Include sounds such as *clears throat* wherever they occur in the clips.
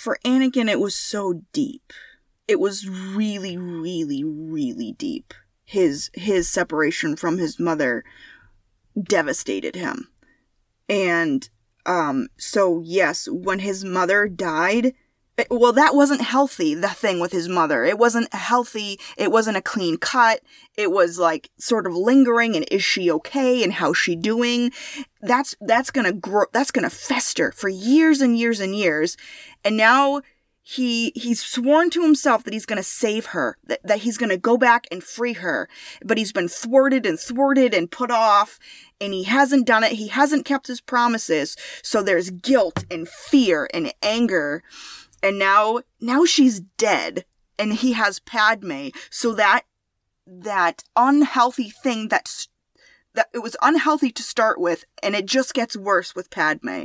for Anakin, it was so deep. It was really, really, really deep. His his separation from his mother devastated him. And um so yes, when his mother died, well that wasn't healthy, the thing with his mother. It wasn't healthy, it wasn't a clean cut. It was like sort of lingering and is she okay and how's she doing? That's that's to grow that's to fester for years and years and years. And now he he's sworn to himself that he's to save her, that, that he's to go back and free her. But he's been thwarted and thwarted and put off, and he hasn't done it. He hasn't kept his promises. So there's guilt and fear and anger. And now now she's dead and he has Padme. So that that unhealthy thing that's that it was unhealthy to start with and it just gets worse with Padme.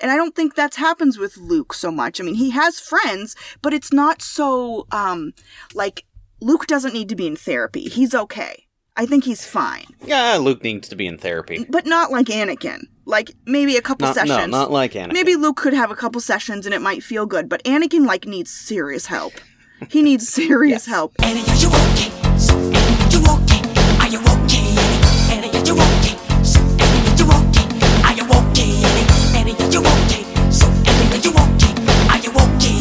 And I don't think that happens with Luke so much. I mean, he has friends, but it's not so um like Luke doesn't need to be in therapy. He's okay. I think he's fine. Yeah, Luke needs to be in therapy. But not like Anakin. Like maybe a couple Not, sessions. no, not like Anakin. Maybe Luke could have a couple sessions and it might feel good, but Anakin like needs serious help. He needs serious Yes. help. Annie, you okay? So, Annie, are you okay? Are you okay? Annie, you okay? So, Annie, are you okay? Are you okay? Annie, are you okay? So, Annie, are you okay? Are you okay?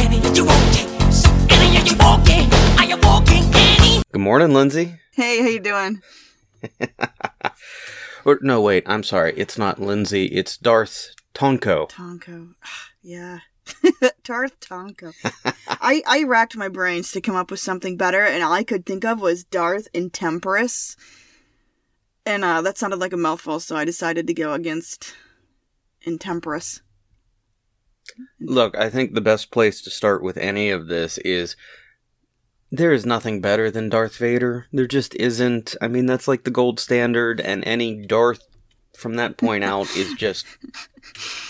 Annie, are you okay? So, Annie, are you okay? Are you okay, Annie? Good morning, Lindsay. Hey, how you doing? Or no, wait. I'm sorry. It's not Lindsay. It's Darth Tonko. Tonko. Yeah. *laughs* Darth Tonko. *laughs* I, I racked my brains to come up with something better, and all I could think of was Darth Intemperous. And uh, that sounded like a mouthful, so I decided to go against Intemperous. Look, I think the best place to start with any of this is there is nothing better than Darth Vader. There just isn't. I mean, that's like the gold standard, and any Darth from that point out is *laughs* just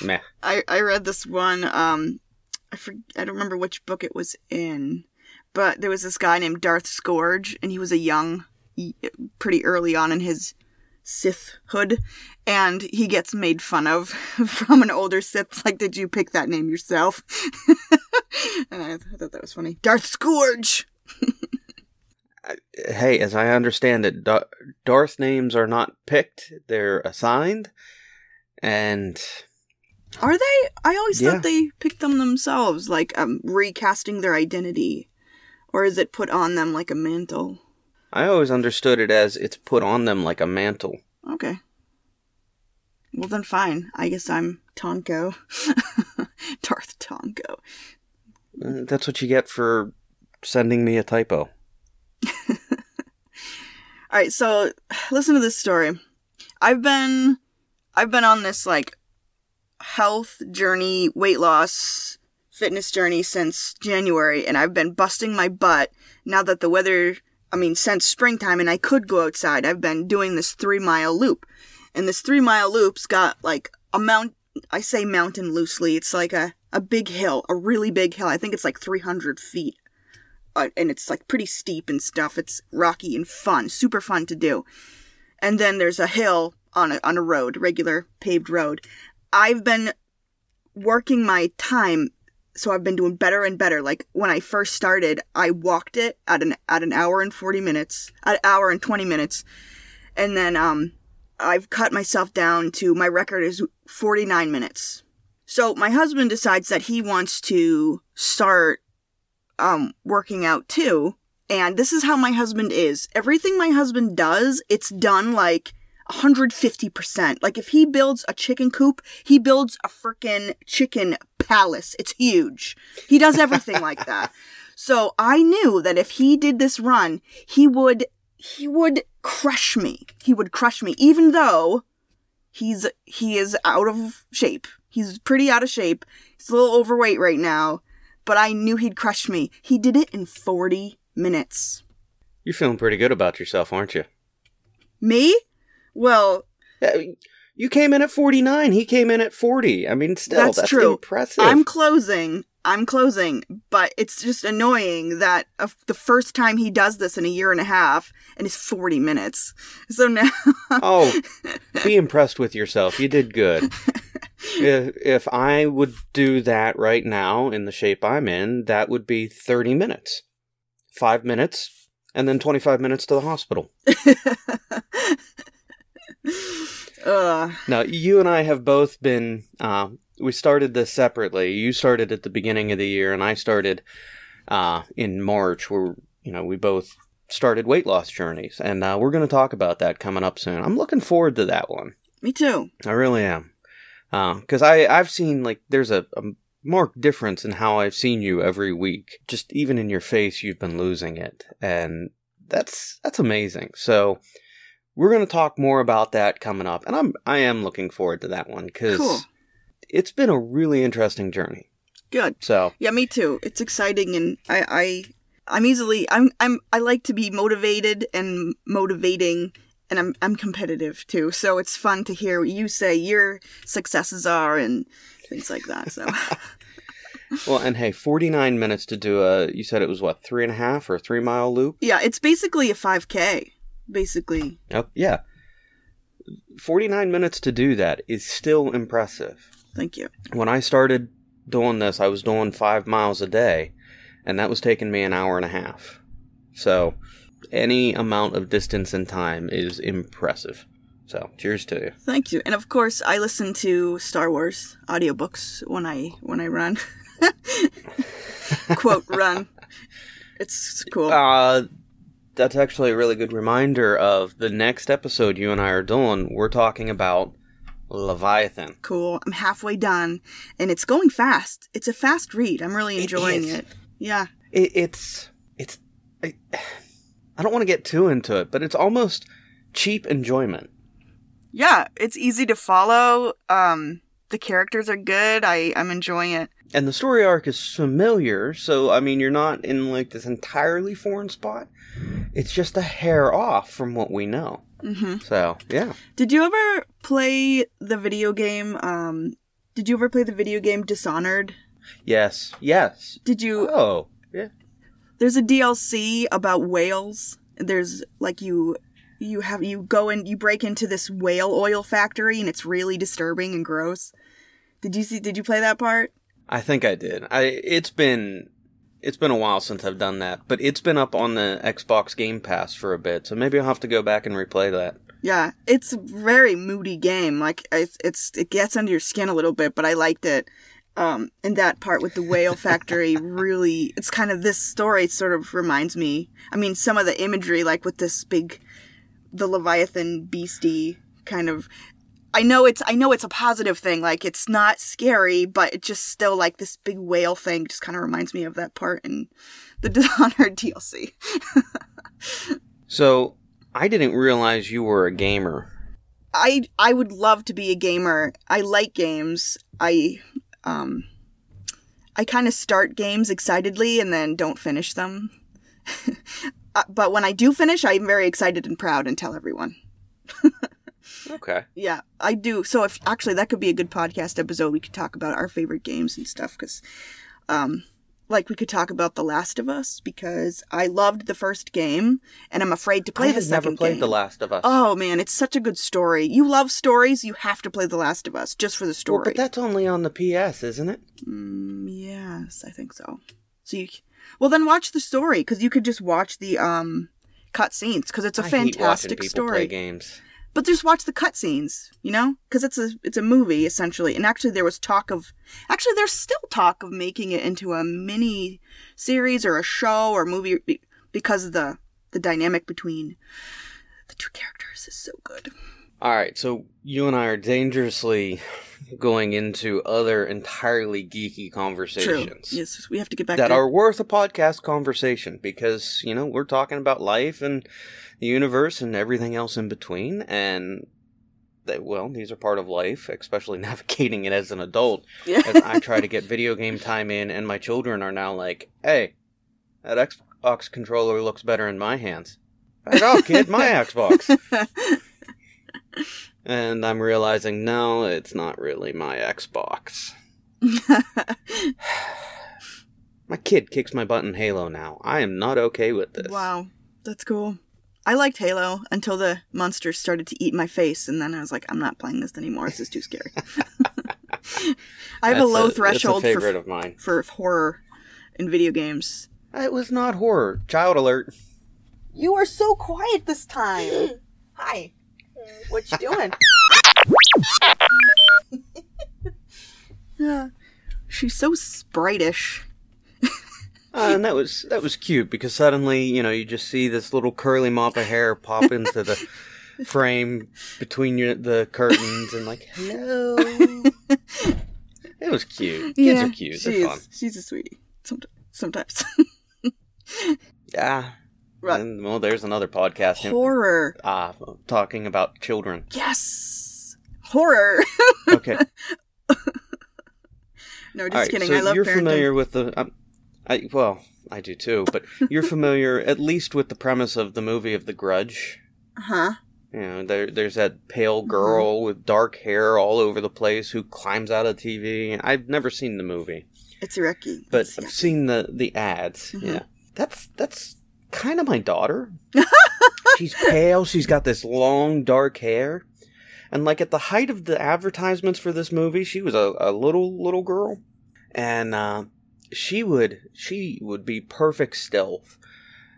meh. I, I read this one, um, I, for, I don't remember which book it was in, but there was this guy named Darth Scourge, and he was a young, pretty early on in his Sithhood, and he gets made fun of *laughs* from an older Sith. Like, did you pick that name yourself? *laughs* and I, I thought that was funny. Darth Scourge. *laughs* Hey, as I understand it, Da- Darth names are not picked; they're assigned, and Are they? I always Yeah. thought they picked them themselves, like um, recasting their identity, or is it put on them like a mantle? I always understood it as it's put on them like a mantle. Okay. Well then, fine. I guess I'm Tonko. *laughs* Darth Tonko. Uh, That's what you get for sending me a typo. *laughs* All right, so listen to this story. I've been, I've been on this like health journey, weight loss, fitness journey since January, and I've been busting my butt now that the weather. I mean, since springtime, and I could go outside. I've been doing this three mile loop, and this three mile loop's got like a mount. I say mountain loosely. It's like a a big hill, a really big hill. I think it's like three hundred feet uh, and it's like pretty steep and stuff. It's rocky and fun, super fun to do. And then there's a hill on a on a road, regular paved road. I've been working my time, so I've been doing better and better. Like when I first started, I walked it at an at an hour and forty minutes, an hour and twenty minutes, and then um, I've cut myself down to my record is forty nine minutes. So my husband decides that he wants to start um working out too. And this is how my husband is. Everything my husband does it's done like 150% like if he builds a chicken coop he builds a freaking chicken palace. It's huge. He does everything like that. *laughs* So i knew that if he did this run he would he would crush me. He would crush me even though he's he is out of shape. He's pretty out of shape. He's a little overweight right now but I knew he'd crush me. He did it in 40 minutes. You're feeling pretty good about yourself, aren't you? Me? Well, Uh, You came in at 49. He came in at 40. I mean, still, That's that's, true. impressive. I'm closing. I'm closing, but it's just annoying that the first time he does this in a year and a half and it's 40 minutes. So now oh, *laughs* be impressed with yourself. You did good. *laughs* if if I would do that right now in the shape I'm in, that would be 30 minutes. 5 minutes and then 25 minutes to the hospital. *laughs* uh, Now, you and I have both been uh, we started this separately. You started at the beginning of the year and I started uh, in March where you know, we both started weight loss journeys and uh, we're going to talk about that coming up soon. I'm looking forward to that one. me too. I really am. Um, because I I've seen like there's a, a marked difference in how I've seen you every week. Just even in your face, you've been losing it, and that's that's amazing. So we're gonna talk more about that coming up, and I'm I am looking forward to that one because Cool. it's been a really interesting journey. Good. So Yeah, me too. It's exciting, and I, I, I'm easily, I'm, I'm, I like to be motivated and motivating, and I'm, I'm competitive too. So it's fun to hear what you say your successes are and things like that. So *laughs* well, and hey, 49 minutes to do a. You said it was what three and a half or three mile loop. yeah, it's basically a 5K. Basically, Oh yeah. 49 minutes to do that is still impressive. thank you. when I started doing this, I was doing five miles a day, and that was taking me an hour and a half. So, any amount of distance and time is impressive. So, cheers to you. Thank you. And of course, I listen to Star Wars audiobooks when I when I run. *laughs* Quote run. It's cool. Uh, that's actually a really good reminder of the next episode you and I are doing. We're talking about Leviathan. cool. I'm halfway done, and it's going fast. It's a fast read. I'm really enjoying is. it. Yeah. It, it's it's I, I don't want to get too into it, but it's almost cheap enjoyment. Yeah, it's easy to follow. Um, the characters are good. I I'm enjoying it. and the story arc is familiar so i mean you're not in like this entirely foreign spot it's just a hair off from what we know hmm so yeah Did you ever play the video game? Um, did you ever play the video game Dishonored? yes yes Did you? oh yeah There's a DLC about whales. There's like you. You have you go and you break into this whale oil factory and it's really disturbing and gross. Did you see? Did you play that part? i think i did i it's been it's been a while since i've done that but it's been up on the xbox game pass for a bit so maybe i'll have to go back and replay that Yeah, it's a very moody game. Like it's, it's it gets under your skin a little bit, but I liked it. Um, and that part with the whale factory really, it's kind of this story sort of reminds me. I mean, some of the imagery, like with this big, the Leviathan beastie kind of. I know it's I know it's a positive thing. Like it's not scary, but it just still like this big whale thing just kind of reminds me of that part in the *laughs* Dishonored DLC. so i didn't realize you were a gamer I I would love to be a gamer. I like games. I um I kind of start games excitedly and then don't finish them. *laughs* Uh, but when I do finish, I'm very excited and proud and tell everyone. *laughs* okay Yeah, I do. So if actually that could be a good podcast episode, we could talk about our favorite games and stuff cuz um like we could talk about The Last of Us because I loved the first game and I'm afraid to play i the second never played game. the last of us Oh man, it's such a good story. You love stories, you have to play The Last of Us just for the Well, story. but that's only on the ps isn't it Mm, yes, I think so. So you, well then watch the story because you could just watch the um cut scenes because it's a I fantastic story. games But just watch the cut scenes, you know, because it's a it's a movie essentially. And actually, there was talk of actually there's still talk of making it into a mini series or a show or movie because of the the dynamic between the two characters is so good. All right, so you and I are dangerously going into other entirely geeky True. conversations Yes, we have to get back that to are worth a podcast conversation because, you know, we're talking about life and the universe and everything else in between and that well, these are part of life, especially *laughs* navigating it as an adult. Yeah. As I try to get video game time in and my children are now like, "Hey, that Xbox controller looks better in my hands." Back off, kid, my *laughs* Xbox. *laughs* And I'm realizing, no, it's not really my Xbox. *laughs* My kid kicks my butt in Halo now. I am not okay with this. Wow, that's cool. I liked Halo until the monsters started to eat my face, and then I was like, I'm not playing this anymore. This is too scary. *laughs* I have a low that's threshold a favorite for, of mine. for horror in video games. It was not horror. Child alert. You are so quiet this time. *gasps* Hi. What you doing? yeah. She's so spritish. Uh, and that was that was cute because suddenly, you know, you just see this little curly mop of hair pop into the frame between your, the curtains and like, hello. it was cute. Kids are cute. She They're fun. is. She's a sweetie. Somet- Sometimes. *laughs* Yeah. Right. And, well, there's another podcast Horror. uh, talking about children. Yes. Horror. *laughs* Okay. no, just right. kidding. So I love you're parenting. familiar with the. Um, I well, I do too. But you're familiar at least with the premise of the movie of The Grudge. Uh huh? You know, there, there's that Mm-hmm. pale girl with dark hair all over the place who climbs out of TV. I've never seen the movie, It's Ricky. but It's- I've seen the the ads. Mhm. Yeah, that's that's kind of my daughter. *laughs* she's pale. She's got this long dark hair, and like at the height of the advertisements for this movie, she was a, a little little girl, and uh, she would she would be perfect stealth,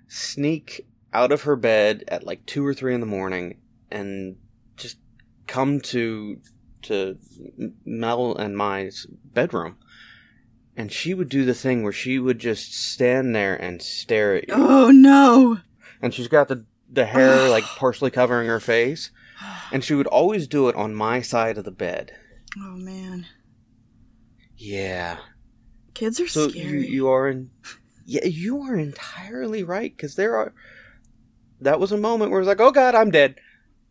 sneak out of her bed at like two or three in the morning, and just come to to Mel and my bedroom. And she would do the thing where she would just stand there and stare at you Oh no. and she's got the the hair *sighs* like partially covering her face *sighs* and she would always do it on my side of the bed Oh man. yeah Kids are so you, scary. you are in yeah you are entirely right because there are that was a moment where it was like oh god i'm dead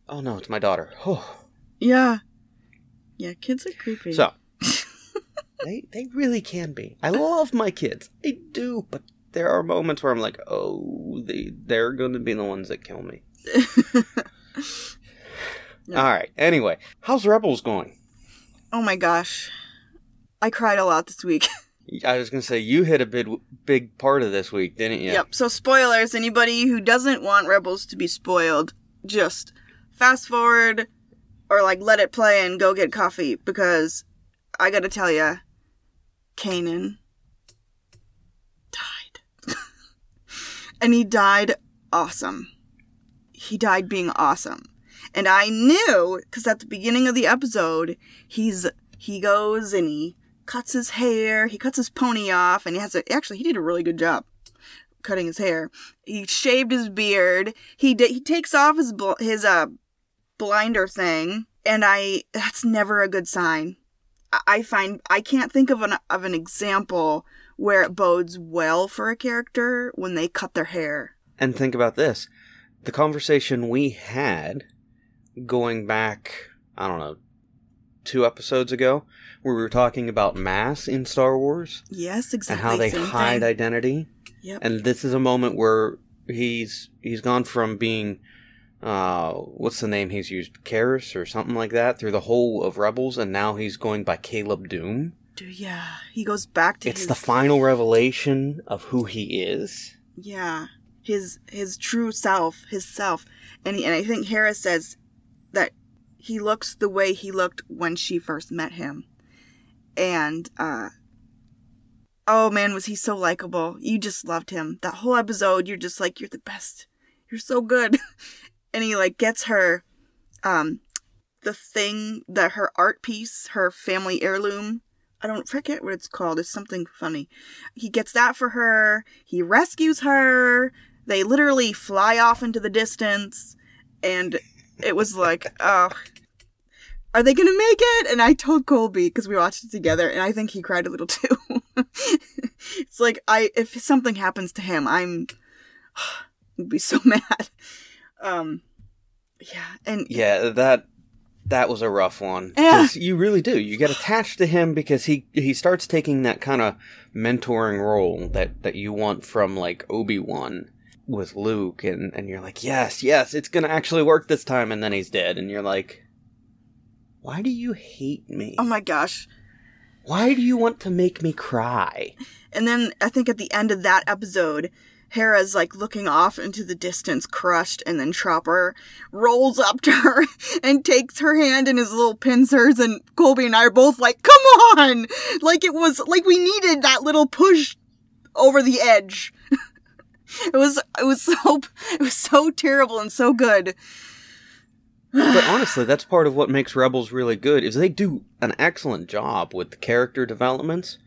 oh no it's my daughter oh *sighs* yeah. Yeah, kids are creepy. so they they really can be i love my kids i do but there are moments where i'm like oh they they're going to be the ones that kill me *laughs* Yeah. all right anyway how's rebels going oh my gosh. I cried a lot this week. *laughs* I was gonna say you hit a big big part of this week, didn't you? Yep. So spoilers. Anybody who doesn't want Rebels to be spoiled, just fast forward or like let it play and go get coffee because I gotta tell ya, Kanan died, *laughs* and he died awesome. He died being awesome, and I knew because at the beginning of the episode, he's he goes and he cuts his hair, he cuts his pony off, and he has a actually he did a really good job cutting his hair. He shaved his beard. He he takes off his bl- his uh blinder thing, and I that's never a good sign. I, find I can't think of an of an example where it bodes well for a character when they cut their hair. And think about this: the conversation we had going back, I don't know, two episodes ago, where we were talking about mass in Star Wars Yes, exactly. and how they hide thing. identity. Yep. And this is a moment where he's he's gone from being uh what's the name he's used Karis or something like that through the whole of Rebels and now he's going by Caleb Dume. Dude, yeah, he goes back to It's his the final revelation of who he is. yeah his his true self, his self, and he, and I think Hera says that he looks the way he looked when she first met him, and uh, oh man, was he so likable? You just loved him that whole episode. You're just like you're the best. You're so good, *laughs* and he like gets her, um, the thing that her art piece, her family heirloom. I don't forget what it's called. It's something funny. He gets that for her. He rescues her. They literally fly off into the distance. And it was like, oh, are they to make it? And I told Colby because we watched it together and I think he cried a little *laughs* too. it's like, I, if something happens to him, I'm, *sighs* I'd be so *laughs* mad. Um, yeah. And Yeah, that that was a rough one. Yeah. You really do. You get attached to him because he he starts taking that kind of mentoring role that that you want from like Obi Wan with Luke, and and you're like, yes, yes, it's gonna actually work this time, and then he's dead, and you're like, why do you hate me? oh my gosh. Why do you want to make me cry? And then I think at the end of that episode, Hera's like looking off into the distance, crushed, and then Chopper rolls up to her *laughs* and takes her hand in his little pincers, and Colby and I are both like, "Come on!" Like it was like we needed that little push over the edge. *laughs* it was it was so *laughs* it was so terrible and so good. but honestly, that's part of what makes Rebels really good is they do an excellent job with the character developments.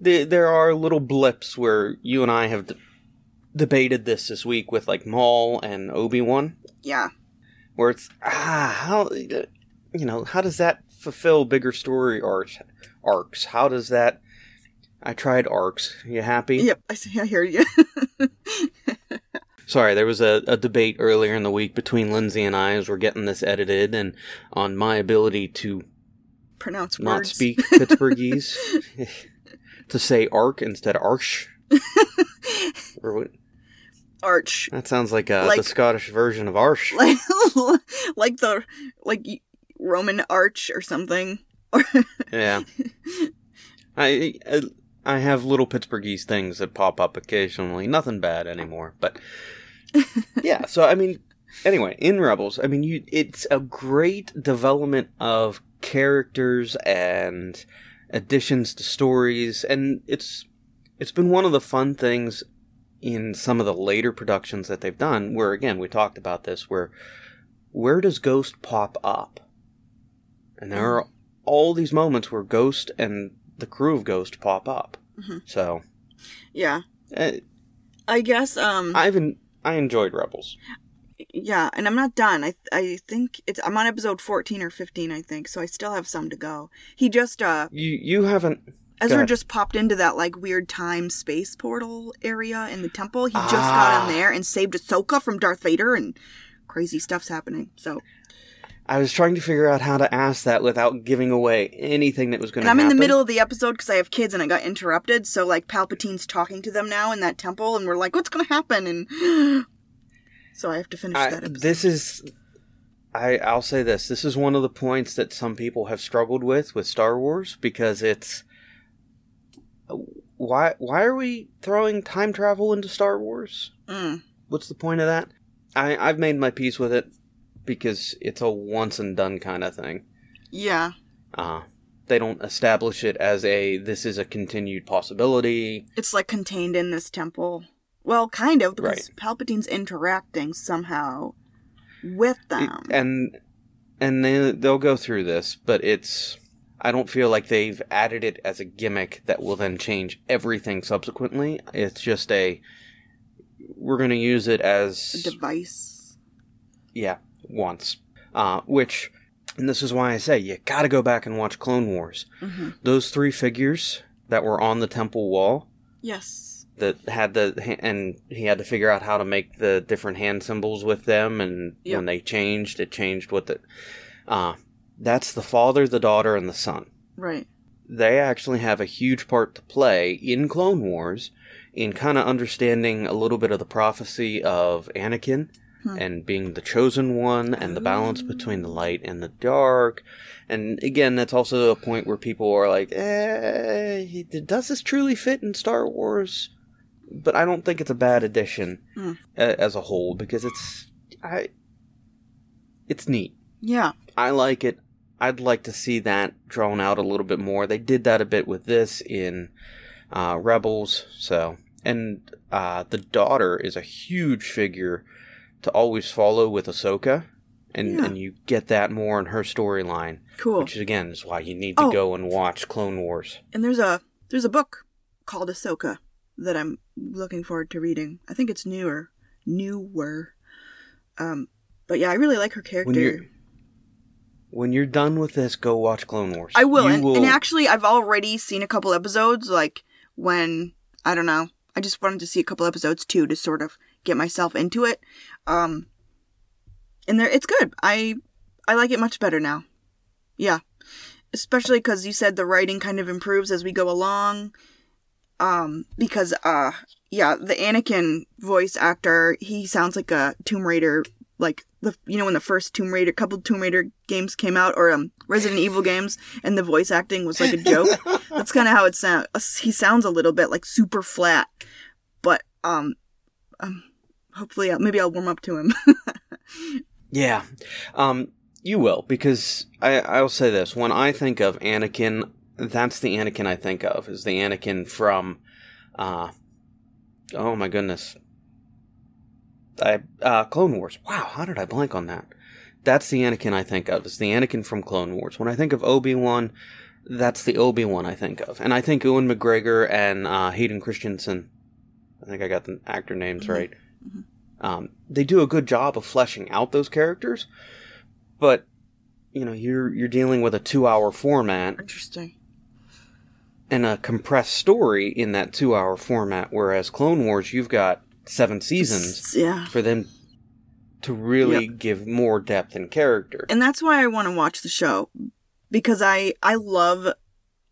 The, there are little blips where you and I have debated this this week with like Maul and Obi Wan, Yeah. where it's ah how you know how does that fulfill bigger story arcs? Arcs. How does that? I tried arcs. You happy? Yep. I see. I hear you. *laughs* Sorry, there was a, a debate earlier in the week between Lindsay and I as we're getting this edited, and on my ability to Pronounce not words. speak *laughs* Pittsburghese, *laughs* to say arc instead of arsh. or what? Arch. That sounds like, uh, Like- the Scottish version of arch. Like, *laughs* like the like Roman arch or something. *laughs* yeah. I, I I have little Pittsburghese things that pop up occasionally. Nothing bad anymore, but *laughs* yeah. So I mean, anyway, in Rebels, I mean, you it's a great development of characters and additions to stories, and it's it's been one of the fun things in some of the later productions that they've done. Where again, we talked about this. Where where does Ghost pop up? And there are all these moments where Ghost and the crew of Ghost pop up. Mhm. So Yeah. uh, I guess. Um. I've en- I enjoyed Rebels. yeah, and I'm not done. I I think it's I'm on episode 14 or 15. I think so. I still have some to go. He just uh You you haven't Ezra just popped into that like weird time space portal area in the temple. He just got Ah. in there and saved Ahsoka from Darth Vader, and crazy stuff's happening. So, I was trying to figure out how to ask that without giving away anything that was going to I'm in the middle of the episode because I have kids and I got interrupted. So like Palpatine's talking to them now in that temple, and we're like, "What's gonna happen?" And *gasps* so I have to finish I, that episode. this is I I'll say this. This is one of the points that some people have struggled with with Star Wars because it's why why are we throwing time travel into Star Wars? Mm. What's the point of that? I I've made my peace with it because it's a once and done kind of thing. Yeah, Uh they don't establish it as a this is a continued possibility. it's like contained in this temple. Well, kind of because Palpatine's interacting somehow with them. and and they they'll go through this, but it's I don't feel like they've added it as a gimmick that will then change everything subsequently. It's just a we're going to use it as a device. yeah once, uh, which and this is why I say you got to go back and watch Clone Wars. hmm Those three figures that were on the temple wall Yes. that had the and he had to figure out how to make the different hand symbols with them and Yep. when they changed it changed what the uh that's the father the daughter and the son Right. they actually have a huge part to play in clone wars in kind of understanding a little bit of the prophecy of anakin Hmm. and being the chosen one and the balance between the light and the dark and again that's also a point where people are like eh, does this truly fit in star wars but i don't think it's a bad addition Hmm. as a whole because it's i it's neat Yeah. i like it i'd like to see that drawn out a little bit more they did that a bit with this in uh, rebels so and uh, the daughter is a huge figure to always follow with ahsoka and, Yeah. and you get that more in her storyline Cool. which again is why you need to Oh. go and watch clone wars And there's a there's a book called Ahsoka that I'm looking forward to reading. I think it's newer, newer. Um, but yeah, I really like her character. When you're done with this go watch clone wars I will. And, and actually, I've already seen a couple episodes. Like when I don't know, I just wanted to see a couple episodes too to sort of get myself into it. Um, and there, it's good. I I like it much better now. Yeah, especially because you said the writing kind of improves as we go along. Um, because uh, yeah, the Anakin voice actor, he sounds like a Tomb Raider, like the you know when the first Tomb Raider, couple Tomb Raider games came out, or um Resident Evil games, and the voice acting was like a joke. *laughs* That's kind of how it sounds. He sounds a little bit like super flat, but um, um, hopefully, I'll, maybe I'll warm up to him. *laughs* Yeah, um, you will because I I'll say this: when I think of Anakin, that's the Anakin I think of is the Anakin from, uh, oh my goodness, I uh, Clone Wars. Wow, how did I blank on that? That's the Anakin I think of. It's the Anakin from Clone Wars. When I think of Obi Wan, that's the Obi Wan I think of, and I think Ewan McGregor and uh, Hayden Christensen. I think I got the actor names right. Um, they do a good job of fleshing out those characters, but you know you're you're dealing with a two hour format Interesting. and a compressed story in that two hour format, whereas Clone Wars you've got seven seasons Yeah. for them to really give more depth and character. and that's why I want to watch the show because I I love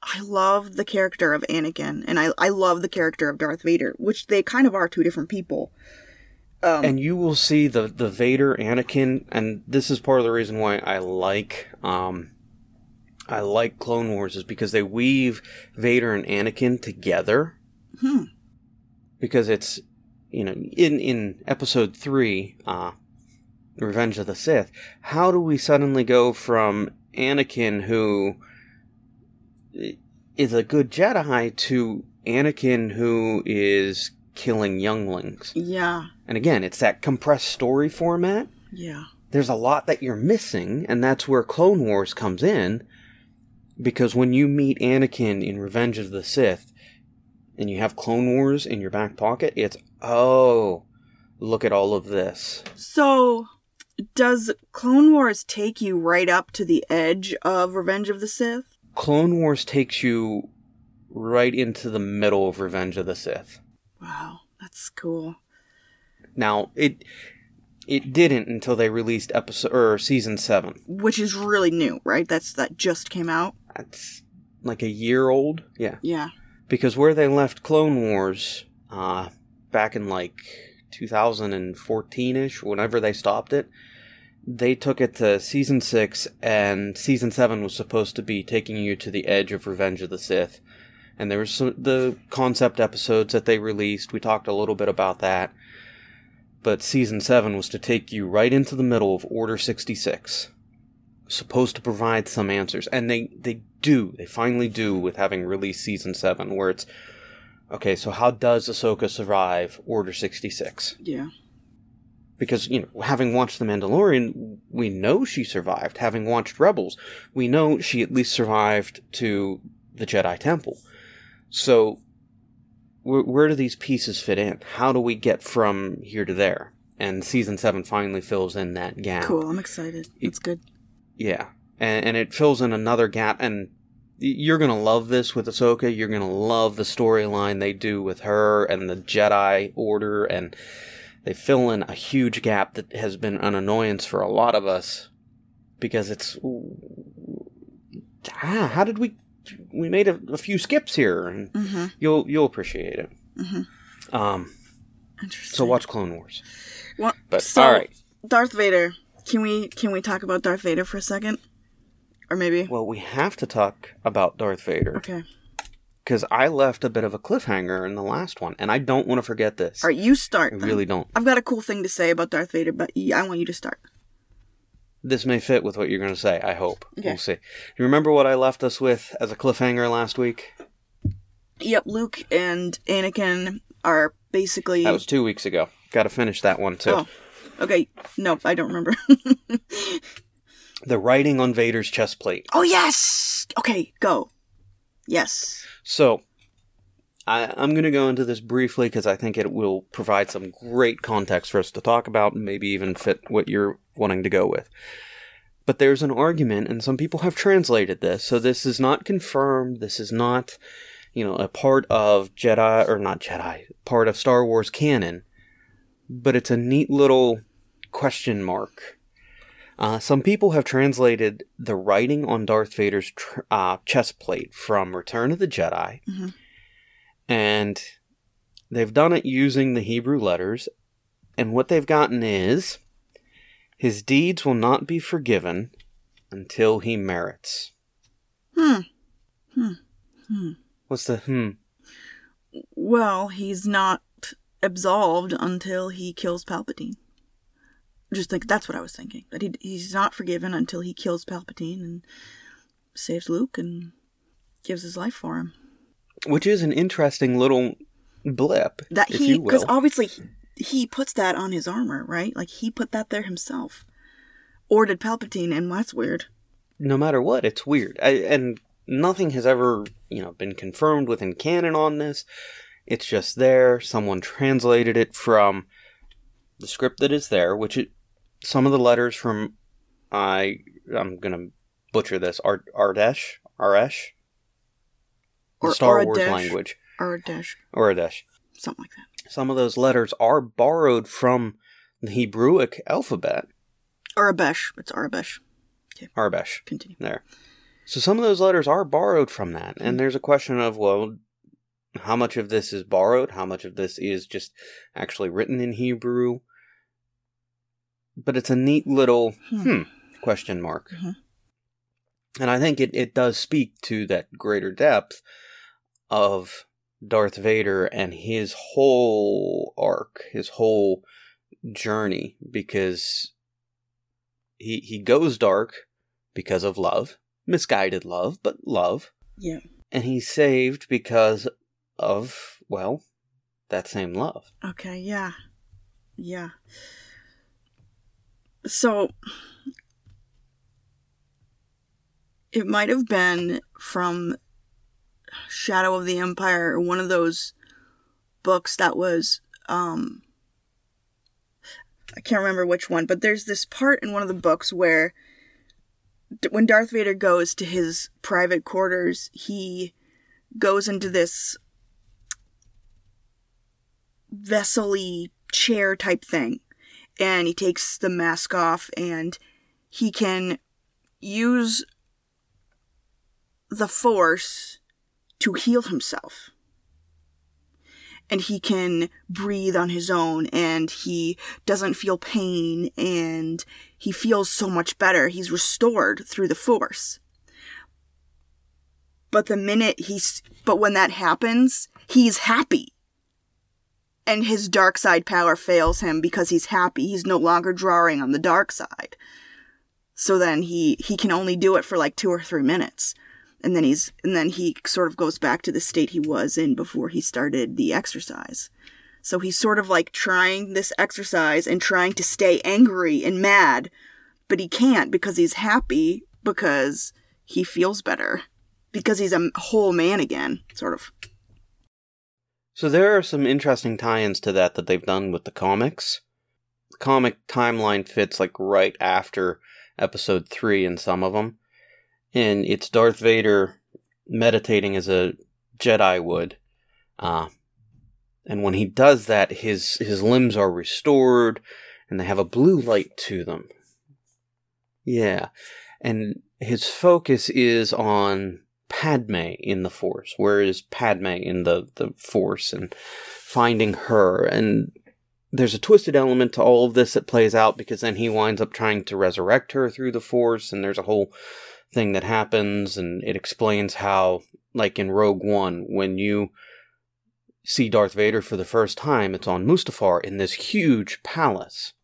I love the character of Anakin and I I love the character of Darth Vader, which they kind of are two different people. Um, and you will see the the Vader Anakin, and this is part of the reason why I like um I like Clone Wars is because they weave Vader and Anakin together. Hmm. Because it's you know in in Episode three, uh, Revenge of the Sith, how do we suddenly go from Anakin who is a good Jedi to Anakin who is killing younglings? yeah, And again, it's that compressed story format. yeah, There's a lot that you're missing, and that's where Clone Wars comes in. Because when you meet Anakin in Revenge of the Sith, and you have Clone Wars in your back pocket, it's, oh, look at all of this. So, does Clone Wars take you right up to the edge of Revenge of the Sith? Clone Wars takes you right into the middle of Revenge of the Sith. Wow, that's cool. Now, it it didn't until they released episode or season 7. Which is really new, right? That's that just came out. That's like a year old. Yeah. Yeah. Because where they left Clone Wars uh, back in like 2014 ish, whenever they stopped it, they took it to season six, and season seven was supposed to be taking you to the edge of Revenge of the Sith. And there was some, the concept episodes that they released. We talked a little bit about that. But season seven was to take you right into the middle of Order 66 supposed to provide some answers and they they do they finally do with having released season 7 where it's okay so how does ahsoka survive order 66 Yeah. because you know having watched the mandalorian we know she survived having watched rebels we know she at least survived to the jedi temple so where, where do these pieces fit in how do we get from here to there and season 7 finally fills in that gap Cool. I'm excited. It's good. yeah, and, and it fills in another gap, and you're gonna love this with Ahsoka. You're gonna love the storyline they do with her and the Jedi Order, and they fill in a huge gap that has been an annoyance for a lot of us because it's ah, how did we we made a, a few skips here, and Mm-hmm. you'll you'll appreciate it. Mhm. Um, Interesting. so watch Clone Wars, Well, but so, all right. Darth Vader. Can we can we talk about Darth Vader for a second? Or maybe. Well, we have to talk about Darth Vader. Okay. because I left a bit of a cliffhanger in the last one, and I don't want to forget this. All right, you start. I then. really don't. I've got a cool thing to say about Darth Vader, but I want you to start. This may fit with what you're going to say. I hope. Okay. We'll see. You remember what I left us with as a cliffhanger last week? Yep, Luke and Anakin are basically. That was two weeks ago. Got to finish that one too. Oh, okay. No, I don't remember. *laughs* The writing on Vader's chest plate. oh yes. Okay, go. Yes. So, I, I'm going to go into this briefly because I think it will provide some great context for us to talk about and maybe even fit what you're wanting to go with. But there's an argument, and some people have translated this, so this is not confirmed. This is not, you know, a part of Jedi, or not Jedi, part of Star Wars canon, but it's a neat little question mark. Uh, some people have translated the writing on Darth Vader's tr- uh, chest plate from Return of the Jedi, Mhm. and they've done it using the Hebrew letters. And what they've gotten is his deeds will not be forgiven until he merits. Hmm. Hmm. Hmm. What's the hmm? Well, he's not absolved until he kills Palpatine. Just think that's what I was thinking. That he he's not forgiven until he kills Palpatine and saves Luke and gives his life for him. Which is an interesting little blip, That he because obviously he, he puts that on his armor, right? Like he put that there himself. Or did Palpatine? And that's weird. no matter what, it's weird. I, and nothing has ever, you know, been confirmed within canon on this. It's just there. Someone translated it from the script that is there, which it, some of the letters from I I'm gonna butcher this Ard Ardesh Aresh, the Or Star Wars language, Or a dash, Aradesh. something like that. Some of those letters are borrowed from the Hebrewic alphabet, Arabesh. It's Arabesh. Arbesh. Continue. there. So some of those letters are borrowed from that, and hmm. there's a question of well, how much of this is borrowed? How much of this is just actually written in Hebrew? But it's a neat little Hmm. hmm, question mark, Mhm. and I think it it does speak to that greater depth of Darth Vader and his whole arc, his whole journey, because he he goes dark because of love, misguided love, but love, Yeah. and he's saved because of well, that same love. Okay, yeah. Yeah. So it might have been from Shadow of the Empire, one of those books that was um I can't remember which one, but there's this part in one of the books where when Darth Vader goes to his private quarters, he goes into this vessel-y chair type thing and he takes the mask off and he can use the force to heal himself. And he can breathe on his own and he doesn't feel pain and he feels so much better. He's restored through the force. But the minute he's but when that happens he's happy and his dark side power fails him because he's happy. He's no longer drawing on the dark side. So then he he can only do it for like 2 or 3 minutes. And then he's and then he sort of goes back to the state he was in before he started the exercise. So he's sort of like trying this exercise and trying to stay angry and mad but he can't because he's happy because he feels better. Because he's a whole man again sort of So there are some interesting tie-ins to that that they've done with the comics. The comic timeline fits like right after episode 3 in some of them. And it's Darth Vader meditating as a Jedi would. Uh, and when he does that, his his limbs are restored and they have a blue light to them. Yeah. And his focus is on Padme in the Force. Where is Padme in the, the Force and finding her? And there's a twisted element to all of this that plays out because then he winds up trying to resurrect her through the Force, and there's a whole thing that happens, and it explains how, like in Rogue One, when you see Darth Vader for the first time, it's on Mustafar in this huge palace.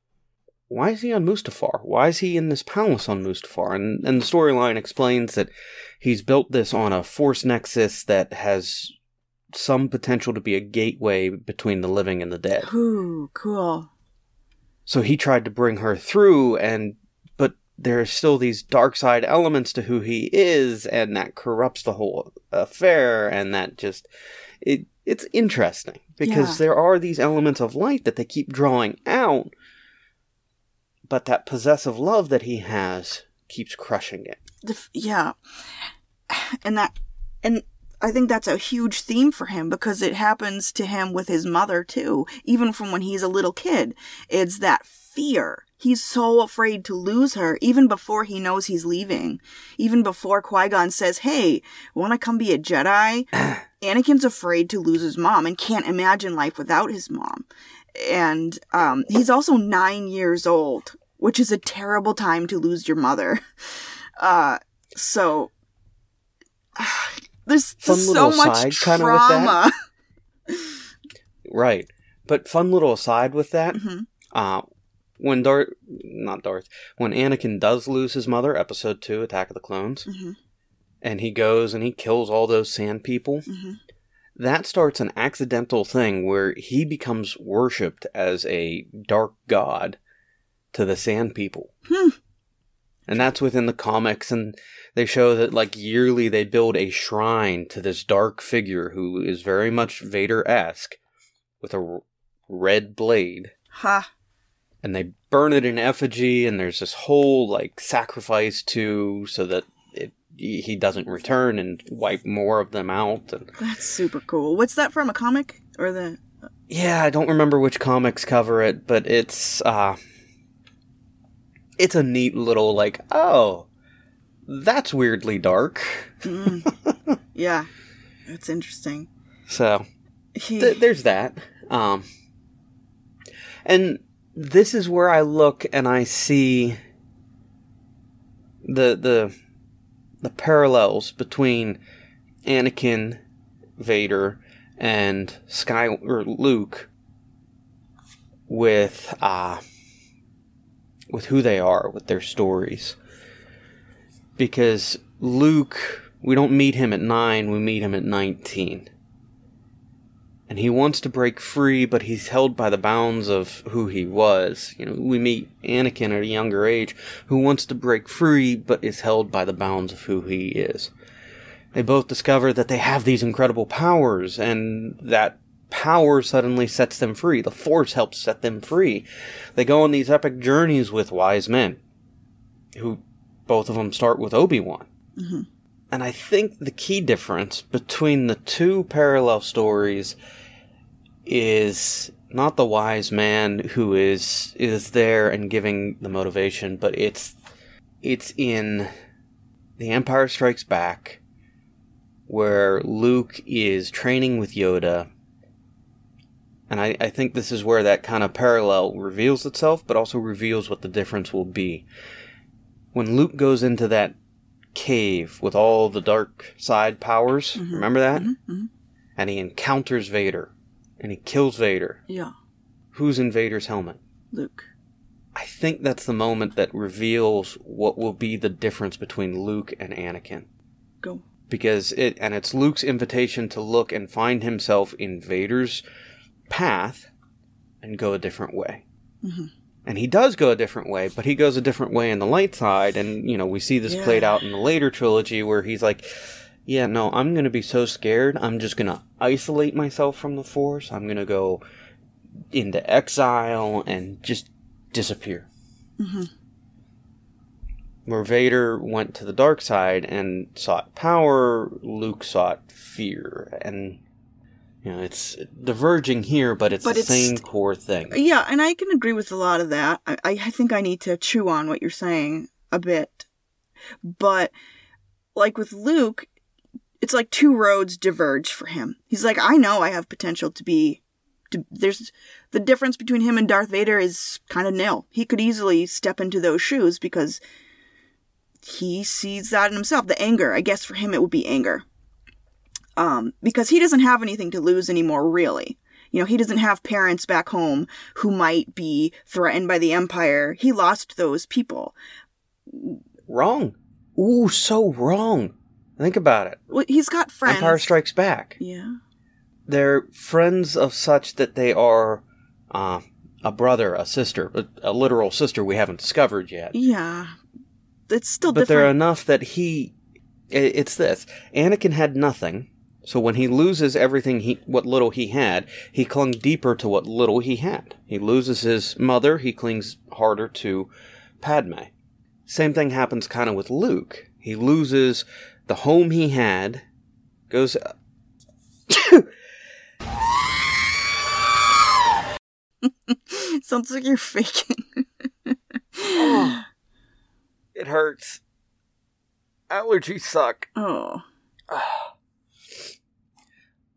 Why is he on Mustafar? Why is he in this palace on Mustafar? And and the storyline explains that he's built this on a force nexus that has some potential to be a gateway between the living and the dead. Ooh, cool So he tried to bring her through and but there are still these dark side elements to who he is and that corrupts the whole affair and that just it it's interesting because Yeah. there are these elements of light that they keep drawing out but that possessive love that he has keeps crushing it. f- yeah. And that and i think that's a huge theme for him because it happens to him with his mother too even from when he's a little kid. It's that fear. He's so afraid to lose her even before he knows he's leaving. Even before qui-gon says hey want to come be a jedi? *clears throat* Anakin's afraid to lose his mom and can't imagine life without his mom. And um, he's also nine years old which is a terrible time to lose your mother *laughs* uh, so *sighs* there's Fun so much side kinda with that. trauma. *laughs* Right. But fun little aside with that, Mhm. uh, when Darth, not Darth, when Anakin does lose his mother, Episode Two, Attack of the Clones, Mhm. and he goes and he kills all those sand people. Mhm. That starts an accidental thing where he becomes worshipped as a dark god to the sand people. Hmm. And that's within the comics, and they show that like yearly they build a shrine to this dark figure who is very much Vader esque with a r- red blade Ha. and they burn it in effigy and there's this whole like sacrifice to so that it he he doesn't return and wipe more of them out and That's super cool. What's that from? A comic or the? yeah i don't remember which comics cover it but it's uh it's a neat little like oh that's weirdly dark Mm. *laughs* yeah, that's interesting. so th- there's that um and this is where i look and i see the the the parallels between anakin vader and sky or luke with uh with who they are with their stories because luke we don't meet him at 9 we meet him at 19 and he wants to break free, but he's held by the bounds of who he was. You know, we meet Anakin at a younger age who wants to break free, but is held by the bounds of who he is. They both discover that they have these incredible powers, and that power suddenly sets them free. The Force helps set them free. They go on these epic journeys with wise men, who both of them start with Obi Wan. Mhm. And I think the key difference between the two parallel stories is not the wise man who is is there and giving the motivation, but it's it's in The Empire Strikes Back where Luke is training with Yoda. And I, I think this is where that kind of parallel reveals itself, but also reveals what the difference will be. When Luke goes into that cave with all the dark side powers, Mhm. remember that? Mhm, mhm. And he encounters Vader. And he kills Vader. Yeah, Who's in Vader's helmet? Luke. I think that's the moment that reveals what will be the difference between Luke and Anakin. Go. Because it, and it's Luke's invitation to look and find himself in Vader's path and go a different way. Mhm. And he does go a different way, but he goes a different way in the light side. And, you know, we see this Yeah. played out in the later trilogy where he's like, yeah, no, I'm going to be so scared. I'm just going to isolate myself from the Force. I'm going to go into exile and just disappear. Mhm. Where Vader went to the dark side and sought power, Luke sought fear. And, you know, it's diverging here, but it's But the it's- same core thing. Yeah, and I can agree with a lot of that. I, I think I need to chew on what you're saying a bit. But like with Luke, it's like two roads diverge for him. He's like, I know I have potential to be. To, there's the difference between him and Darth Vader is kind of nil. He could easily step into those shoes because he sees that in himself. The anger, I guess, for him it would be anger. Um, because he doesn't have anything to lose anymore, really. You know, he doesn't have parents back home who might be threatened by the Empire. He lost those people. Wrong. Ooh, so wrong. Think about it. Well, he's got friends. Empire Strikes Back. Yeah. They're friends of such that they are uh, a brother, a sister, a, a literal sister we haven't discovered yet. Yeah. It's still But they're enough that he. i- It's this. Anakin had nothing, so when he loses everything he, what little he had, he clung deeper to what little he had. He loses his mother, he clings harder to Padme. Same thing happens kind of with Luke. He loses the home he had, goes. Uh, *laughs* Sounds like you're faking. Oh. It hurts. Allergies suck. oh. Ah.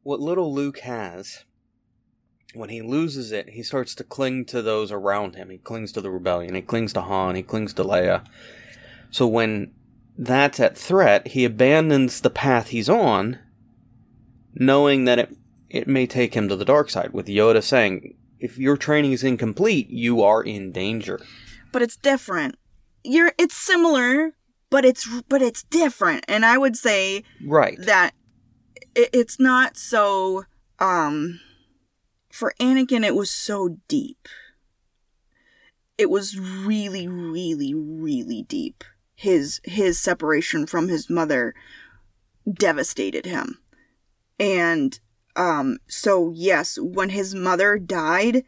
What little Luke has, when he loses it, he starts to cling to those around him. He clings to the rebellion. He clings to Han. He clings to Leia. So when that's at threat, he abandons the path he's on, knowing that it it may take him to the dark side. With Yoda saying, if your training is incomplete, you are in danger. but it's different. You're it's similar, but it's but it's different. And I would say Right. that it, it's not so um for Anakin it was so deep. It was really really really deep. His his separation from his mother devastated him. And um so yes, when his mother died,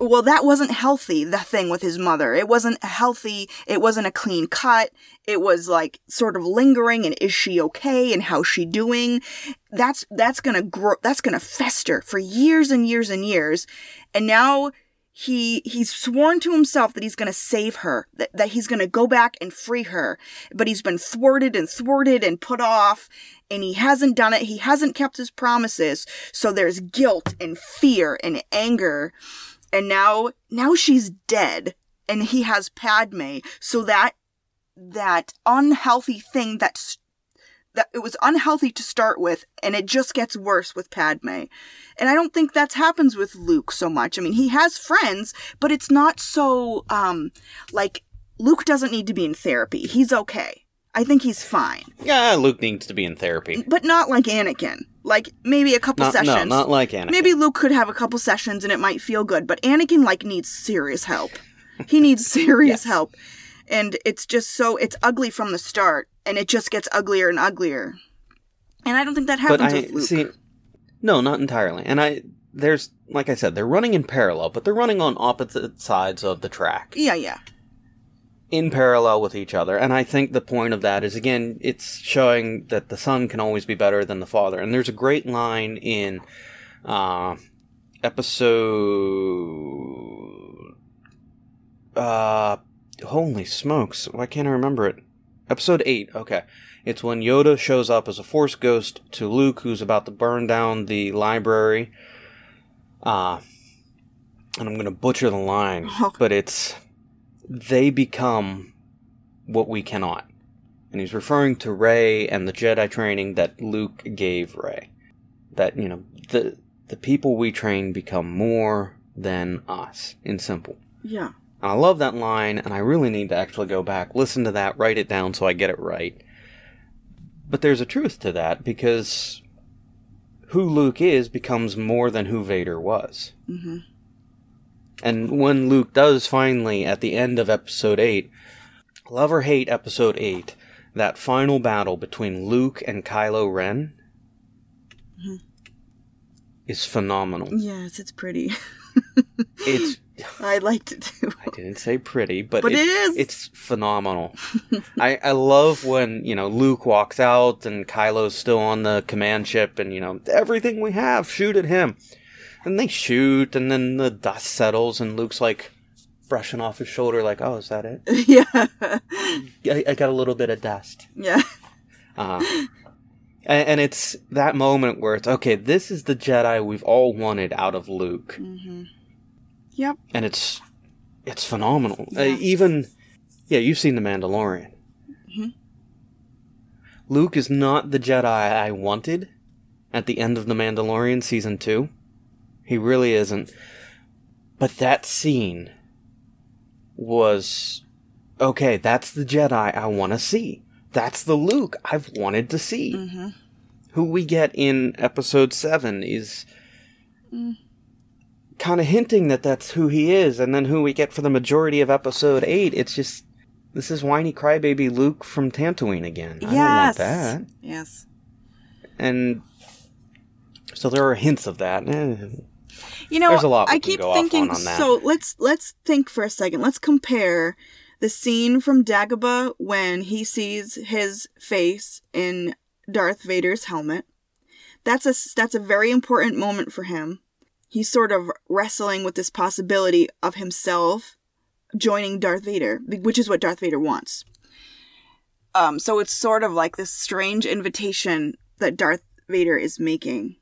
well that wasn't healthy the thing with his mother. It wasn't healthy it wasn't a clean cut. It was like sort of lingering and is she okay and how's she doing? That's that's gonna grow that's gonna fester for years and years and years. And now he he's sworn to himself that he's gonna save her that, that he's gonna go back and free her. But he's been thwarted and thwarted and put off and he hasn't done it. He hasn't kept his promises. So there's guilt and fear and anger and now now she's dead and he has Padme so that that unhealthy thing that's that it was unhealthy to start with and it just gets worse with Padme. And I don't think that happens with Luke so much. I mean, he has friends, but it's not so um like Luke doesn't need to be in therapy. He's okay. I think he's fine. Yeah, Luke needs to be in therapy. But not like Anakin. Like maybe a couple Not, no, sessions. not like Anakin. Maybe Luke could have a couple sessions and it might feel good, but Anakin like needs serious help. He *laughs* needs serious Yes. help. And it's just so it's ugly from the start and it just gets uglier and uglier. And I don't think that but happens I with Luke. see. No, not entirely. And I there's like I said, they're running in parallel, but they're running on opposite sides of the track. yeah, yeah. In parallel with each other. And I think the point of that is again, it's showing that the son can always be better than the father. And there's a great line in uh, episode. Uh, holy smokes! Why can't I remember it? Episode eight. Okay, it's when Yoda shows up as a Force ghost to Luke, who's about to burn down the library. Uh, and I'm gonna butcher the line, *laughs* but it's they become what we cannot. And he's referring to Rey and the Jedi training that Luke gave Rey. That, you know, the the people we train become more than us, in simple. Yeah. And I love that line, and I really need to actually go back, listen to that, write it down so I get it right. But there's a truth to that, because who Luke is becomes more than who Vader was. Mhm. And when Luke does finally, at the end of episode 8, love or hate episode 8, that final battle between Luke and Kylo Ren Mhm. is phenomenal. Yes, it's pretty. *laughs* It's I liked it too. I didn't say pretty, but, But it is. It's phenomenal. *laughs* I, I love when, you know, Luke walks out and Kylo's still on the command ship and, you know, everything we have, shoot at him. And they shoot and then the dust settles and Luke's like brushing off his shoulder like, oh, is that it? *laughs* yeah. I, I got a little bit of dust. Yeah. Uh, and, and it's that moment where it's, okay, this is the Jedi we've all wanted out of Luke. hmm Yep. and it's it's phenomenal. Uh, even yeah, you've seen the Mandalorian. Mhm. Luke is not the Jedi I wanted at the end of the Mandalorian season two. He really isn't. But that scene was okay. That's the Jedi I want to see. That's the Luke I've wanted to see. hmm Who we get in episode seven is Mm. kind of hinting that that's who he is, and then who we get for the majority of episode eight. It's just this is whiny crybaby Luke from Tatooine again. I don't want Yes. that. Yes. And so there are hints of that. Eh, You know, There's a lot I keep thinking. on on that. So let's let's think for a second. Let's compare the scene from Dagobah when he sees his face in Darth Vader's helmet. That's a that's a very important moment for him. He's sort of wrestling with this possibility of himself joining Darth Vader, which is what Darth Vader wants. Um, so it's sort of like this strange invitation that Darth Vader is making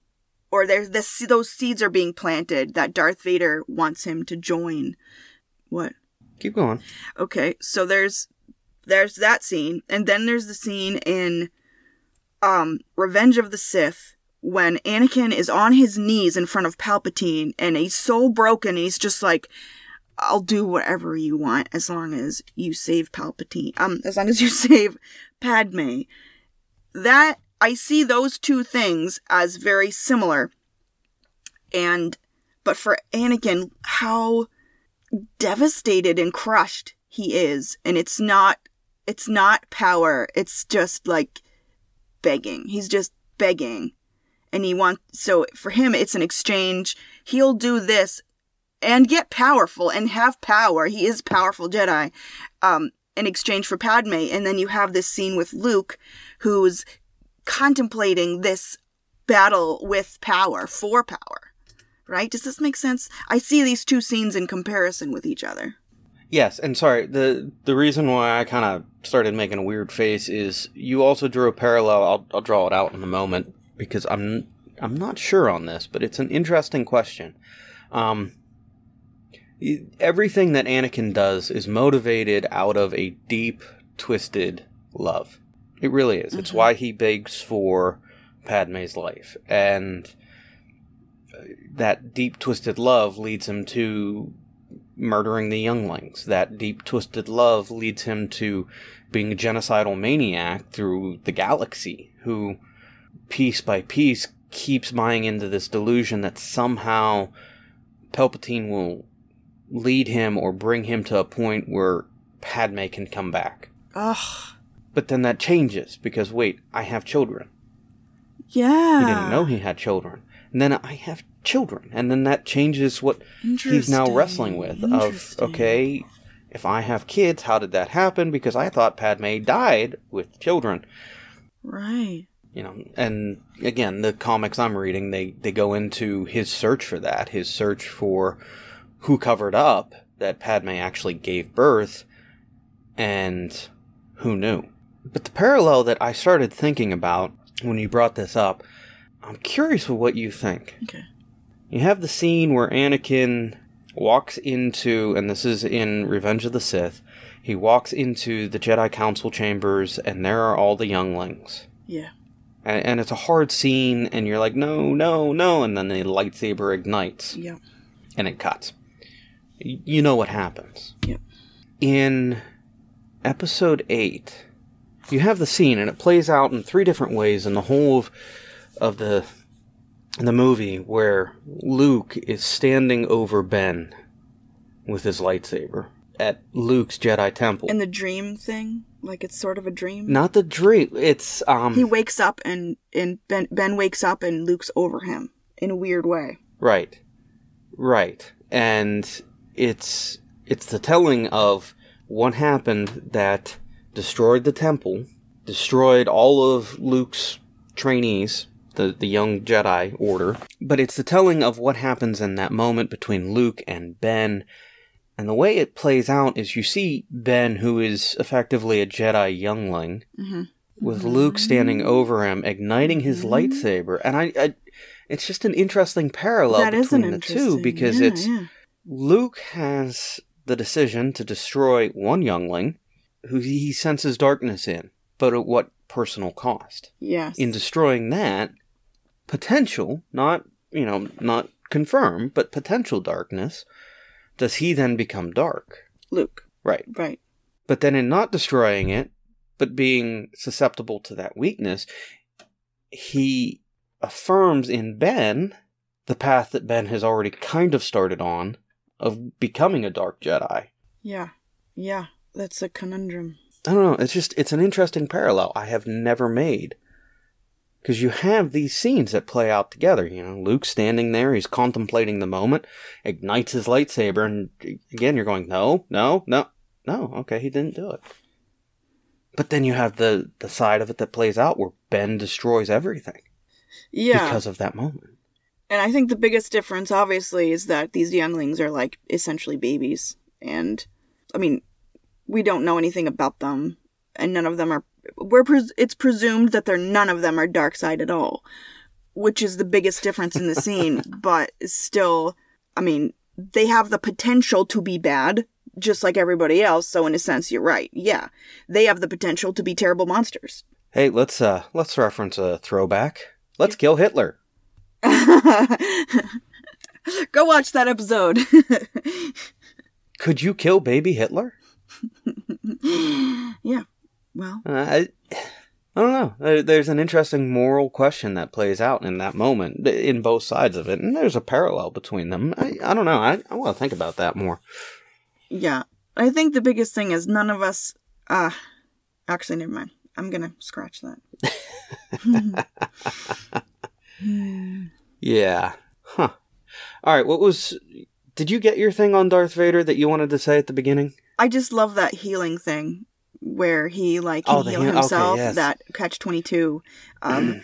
or there's this those seeds are being planted that Darth Vader wants him to join. What? keep going. Okay, so there's there's that scene, and then there's the scene in um Revenge of the Sith when Anakin is on his knees in front of Palpatine and he's so broken, he's just like, I'll do whatever you want as long as you save Palpatine. Um, as long as you *laughs* save Padme. That I see those two things as very similar. And but for Anakin, how devastated and crushed he is, and it's not it's not power. It's just like begging. He's just begging. And he wants so for him it's an exchange. He'll do this and get powerful and have power. He is powerful Jedi. Um in exchange for Padme. And then you have this scene with Luke who's contemplating this battle with power, for power. Right? Does this make sense? I see these two scenes in comparison with each other. Yes, and sorry, the the reason why I kind of started making a weird face is you also drew a parallel. I'll I'll draw it out in a moment because I'm I'm not sure on this, but it's an interesting question. Um, everything that Anakin does is motivated out of a deep, twisted love. It really is. It's why he begs for Padme's life, and uh, that deep, twisted love leads him to murdering the younglings. That deep, twisted love leads him to being a genocidal maniac through the galaxy, who, piece by piece, keeps buying into this delusion that somehow Palpatine will lead him or bring him to a point where Padme can come back. Ugh. But then that changes because wait, I have children. Yeah. He didn't know he had children. And then I have children. And then that changes what he's now wrestling with of okay, if I have kids, how did that happen? Because I thought Padme died with children. Right. You know, and again, the comics I'm reading, they they go into his search for that, his search for who covered up that Padme actually gave birth and who knew. But the parallel that I started thinking about when you brought this up, I'm curious with what you think. Okay. You have the scene where Anakin walks into, and this is in Revenge of the Sith, he walks into the Jedi Council chambers, and there are all the younglings. Yeah. And, and it's a hard scene, and you're like, no, no, no, and then the lightsaber ignites, Yeah. and it cuts. You know what happens. Yep. In episode 8, you have the scene, and it plays out in three different ways in the whole of, of the the movie where Luke is standing over Ben with his lightsaber at Luke's Jedi temple. And the dream thing, like it's sort of a dream. Not the dream. It's um He wakes up and and Ben Ben wakes up and Luke's over him in a weird way. right, right, and it's it's the telling of what happened that destroyed the temple, destroyed all of Luke's trainees, the the young Jedi Order. But it's the telling of what happens in that moment between Luke and Ben. And the way it plays out is you see Ben, who is effectively a Jedi youngling, Mm-hmm. with Luke standing over him, igniting his lightsaber, and I, I, it's just an interesting parallel That between the two because yeah, it's yeah. Luke has the decision to destroy one youngling who he senses darkness in, but at what personal cost? yes. In destroying that, potential, not you know, not confirmed, but potential darkness, does he then become dark? Luke. Right. Right. But then in not destroying it, but being susceptible to that weakness, he affirms in Ben the path that Ben has already kind of started on of becoming a dark Jedi. Yeah. Yeah. That's a conundrum. I don't know, it's just it's an interesting parallel I have never made. Cuz you have these scenes that play out together, you know, Luke standing there, he's contemplating the moment, ignites his lightsaber and again you're going, "No, no, no. No, okay, he didn't do it." But then you have the the side of it that plays out where Ben destroys everything Yeah. because of that moment. And I think the biggest difference, obviously, is that these younglings are like essentially babies. And I mean, we don't know anything about them, and none of them are. We're pres- it's presumed that they're none of them are dark side at all, which is the biggest difference in the scene. *laughs* but still, I mean, they have the potential to be bad, just like everybody else. So in a sense, you're right. Yeah, they have the potential to be terrible monsters. Hey, let's uh let's reference a throwback. Let's kill Hitler. *laughs* Go watch that episode. *laughs* Could you kill baby Hitler? *laughs* yeah. Well, Uh, I, I don't know. There, there's an interesting moral question that plays out in that moment in both sides of it, and there's a parallel between them. I, I don't know. I, I want to think about that more. yeah. I think the biggest thing is none of us. Uh, actually, never mind. I'm gonna scratch that. *laughs* *laughs* Yeah. Huh. All right. What was? Did you get your thing on Darth Vader that you wanted to say at the beginning? I just love that healing thing where he like can Oh, the heal okay, himself. yes. That catch twenty two. *clears throat* Um,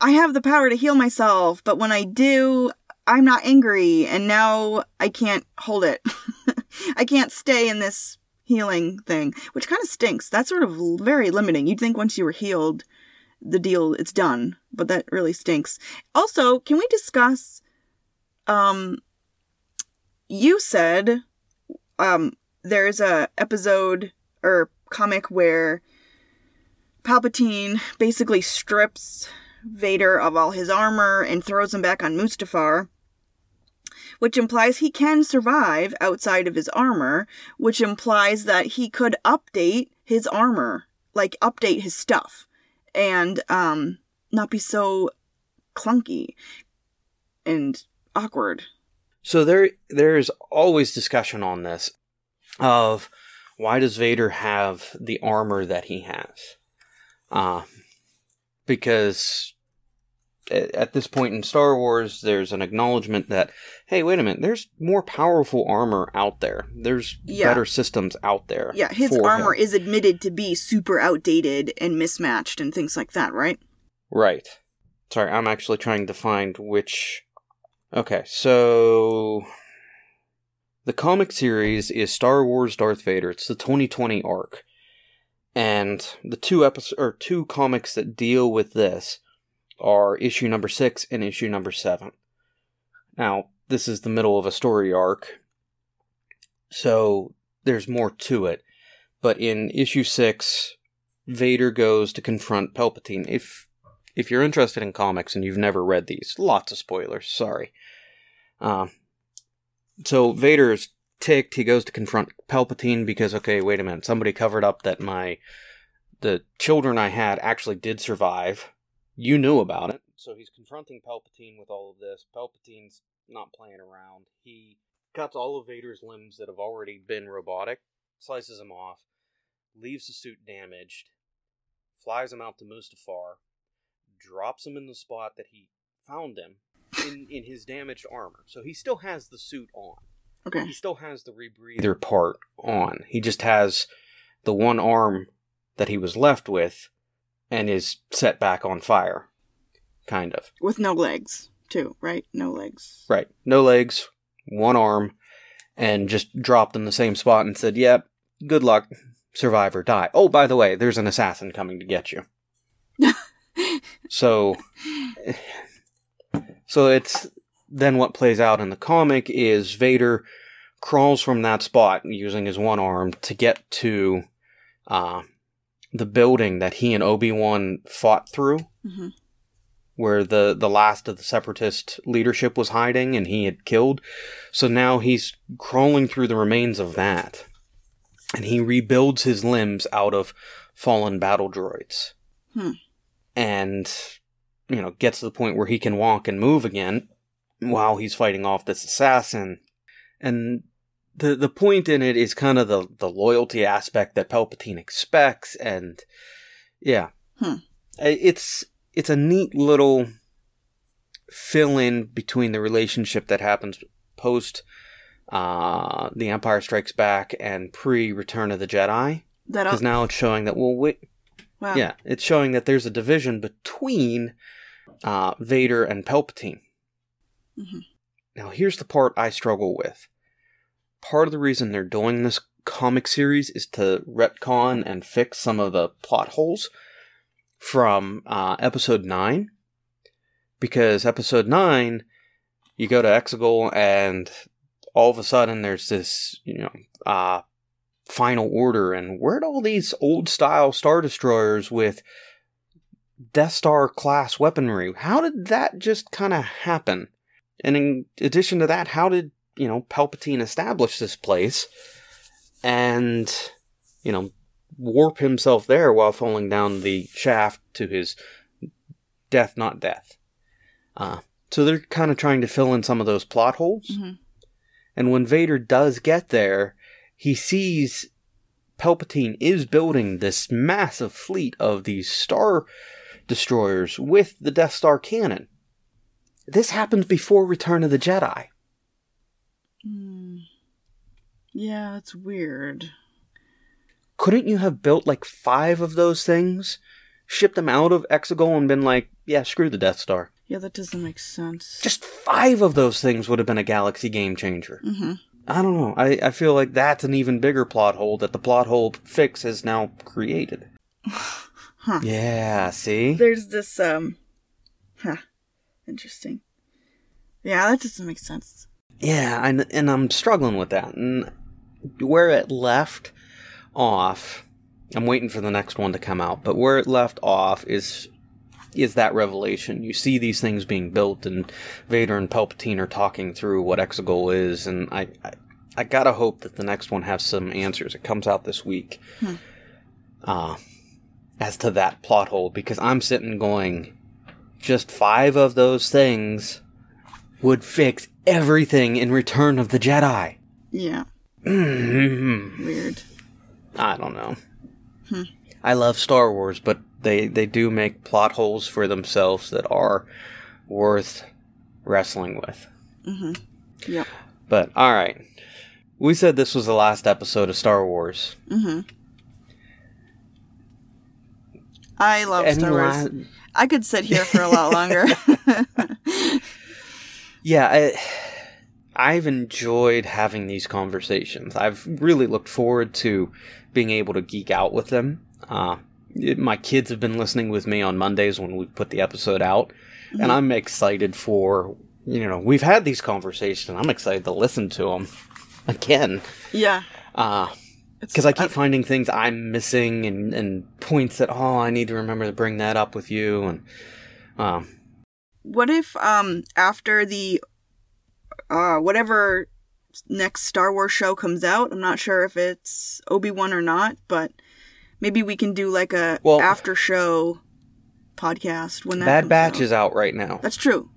I have the power to heal myself, but when I do, I'm not angry, and now I can't hold it. *laughs* I can't stay in this healing thing, which kind of stinks. That's sort of very limiting. You'd think once you were healed, the deal it's done, but that really stinks. Also, can we discuss? Um, you said, um, there's a episode or comic where Palpatine basically strips Vader of all his armor and throws him back on Mustafar, which implies he can survive outside of his armor, which implies that he could update his armor, like update his stuff, and um, not be so clunky and awkward. So there, there is always discussion on this of why does Vader have the armor that he has? Uh, because at this point in Star Wars, there's an acknowledgement that, hey, wait a minute, there's more powerful armor out there. There's Yeah. better systems out there. Yeah, his armor him. is admitted to be super outdated and mismatched and things like that, right? Right. Sorry, I'm actually trying to find which. Okay, so. The comic series is Star Wars Darth Vader. It's the 2020 arc. And the two episodes or two comics that deal with this are issue number 6 and issue number 7. Now, this is the middle of a story arc. So there's more to it. But in issue 6, Vader goes to confront Palpatine. If if you're interested in comics and you've never read these, lots of spoilers. Sorry. Um, so Vader's ticked. He goes to confront Palpatine because okay, wait a minute, somebody covered up that my the children I had actually did survive. You knew about it, so he's confronting Palpatine with all of this. Palpatine's not playing around. He cuts all of Vader's limbs that have already been robotic, slices them off, leaves the suit damaged, flies him out to Mustafar, drops him in the spot that he found him in, in his damaged armor. So he still has the suit on. Okay. He still has the rebreather part on. He just has the one arm that he was left with and is set back on fire. Kind of. With no legs, too, right? No legs. Right. No legs, one arm, and just dropped in the same spot and said, Yep, good luck. Survive or die. Oh, by the way, there's an assassin coming to get you. *laughs* so *laughs* so it's then what plays out in the comic is Vader crawls from that spot using his one arm to get to uh, the building that he and Obi-Wan fought through hmm where the the last of the separatist leadership was hiding and he had killed. So now he's crawling through the remains of that. And he rebuilds his limbs out of fallen battle droids. Hmm. And you know, gets to the point where he can walk and move again while he's fighting off this assassin. And the the point in it is kind of the the loyalty aspect that Palpatine expects and yeah. Hmm. It's it's a neat little fill in between the relationship that happens post uh, The Empire Strikes Back and pre Return of the Jedi. That Because now it's showing that, well, wait, wow. yeah, it's showing that there's a division between uh, Vader and Palpatine. Mhm. Now, here's the part I struggle with. Part of the reason they're doing this comic series is to retcon and fix some of the plot holes from uh, episode 9. Because episode 9, you go to Exegol and all of a sudden there's this, you know, uh, final order and where'd all these old style star destroyers with Death Star class weaponry. How did that just kind of happen? And in addition to that, how did, you know, Palpatine establish this place and, you know, warp himself there while falling down the shaft to his death, not death? Uh, so they're kind of trying to fill in some of those plot holes. Mhm. And when Vader does get there, he sees Palpatine is building this massive fleet of these star destroyers with the Death Star cannon. This happens before Return of the Jedi. Hmm. Yeah, it's weird. Couldn't you have built like five of those things, shipped them out of Exegol, and been like, yeah, screw the Death Star? Yeah, that doesn't make sense. Just five of those things would have been a galaxy game changer. hmm I don't know. I, I feel like that's an even bigger plot hole that the plot hole fix has now created. *laughs* Huh. Yeah, see? There's this um huh. Interesting. Yeah, that doesn't make sense. Yeah, and, and I'm struggling with that. And where it left off, I'm waiting for the next one to come out, but where it left off is is that revelation. You see these things being built, and Vader and Palpatine are talking through what Exegol is, and I, I, I gotta hope that the next one has some answers. It comes out this week. Hmm. Uh, as to that plot hole, because I'm sitting going, just five of those things would fix everything in Return of the Jedi. Yeah, Mm-hmm. weird. I don't know. Hmm. I love Star Wars, but they they do make plot holes for themselves that are worth wrestling with. hmm Yep. But all right, we said this was the last episode of Star Wars. Mm-hmm. I love Any Star Wars. la- I could sit here for a lot *laughs* longer. yeah, I, I've enjoyed having these conversations. I've really looked forward to being able to geek out with them. Uh, it- my kids have been listening with me on Mondays when we put the episode out, Mhm. and I'm excited for you know we've had these conversations. I'm excited to listen to them again yeah. because It's- I keep finding things I'm missing and and points that oh I need to remember to bring that up with you and. Um, what if um after the uh whatever next Star Wars show comes out, I'm not sure if it's Obi-Wan or not, but maybe we can do like a Well- after show podcast when that Bad Batch out. is out right now. That's true.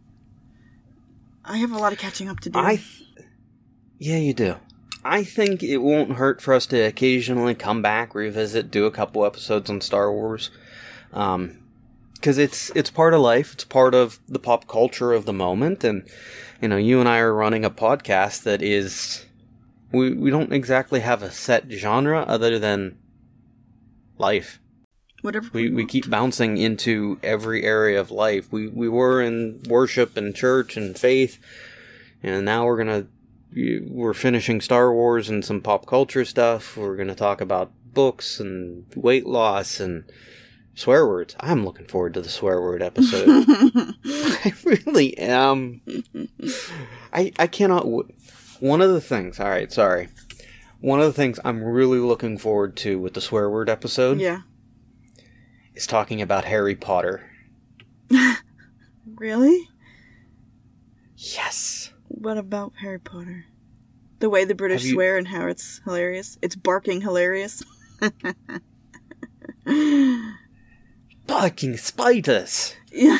I have a lot of catching up to do. I, th- yeah, you do. I think it won't hurt for us to occasionally come back, revisit, do a couple episodes on Star Wars, um, because it's it's part of life. It's part of the pop culture of the moment, and you know, you and I are running a podcast that is we we don't exactly have a set genre other than life. Whatever. We we keep bouncing into every area of life. We we were in worship and church and faith, and now we're gonna we're finishing Star Wars and some pop culture stuff. We're gonna talk about books and weight loss and swear words. I'm looking forward to the swear word episode. *laughs* *laughs* I really am. I I cannot. W- one of the things. All right, sorry. One of the things I'm really looking forward to with the swear word episode yeah. is talking about Harry Potter. *laughs* Really? Yes. What about Harry Potter? The way the British Have you- swear and how it's hilarious. It's barking hilarious. *laughs* Fucking spiders. yeah.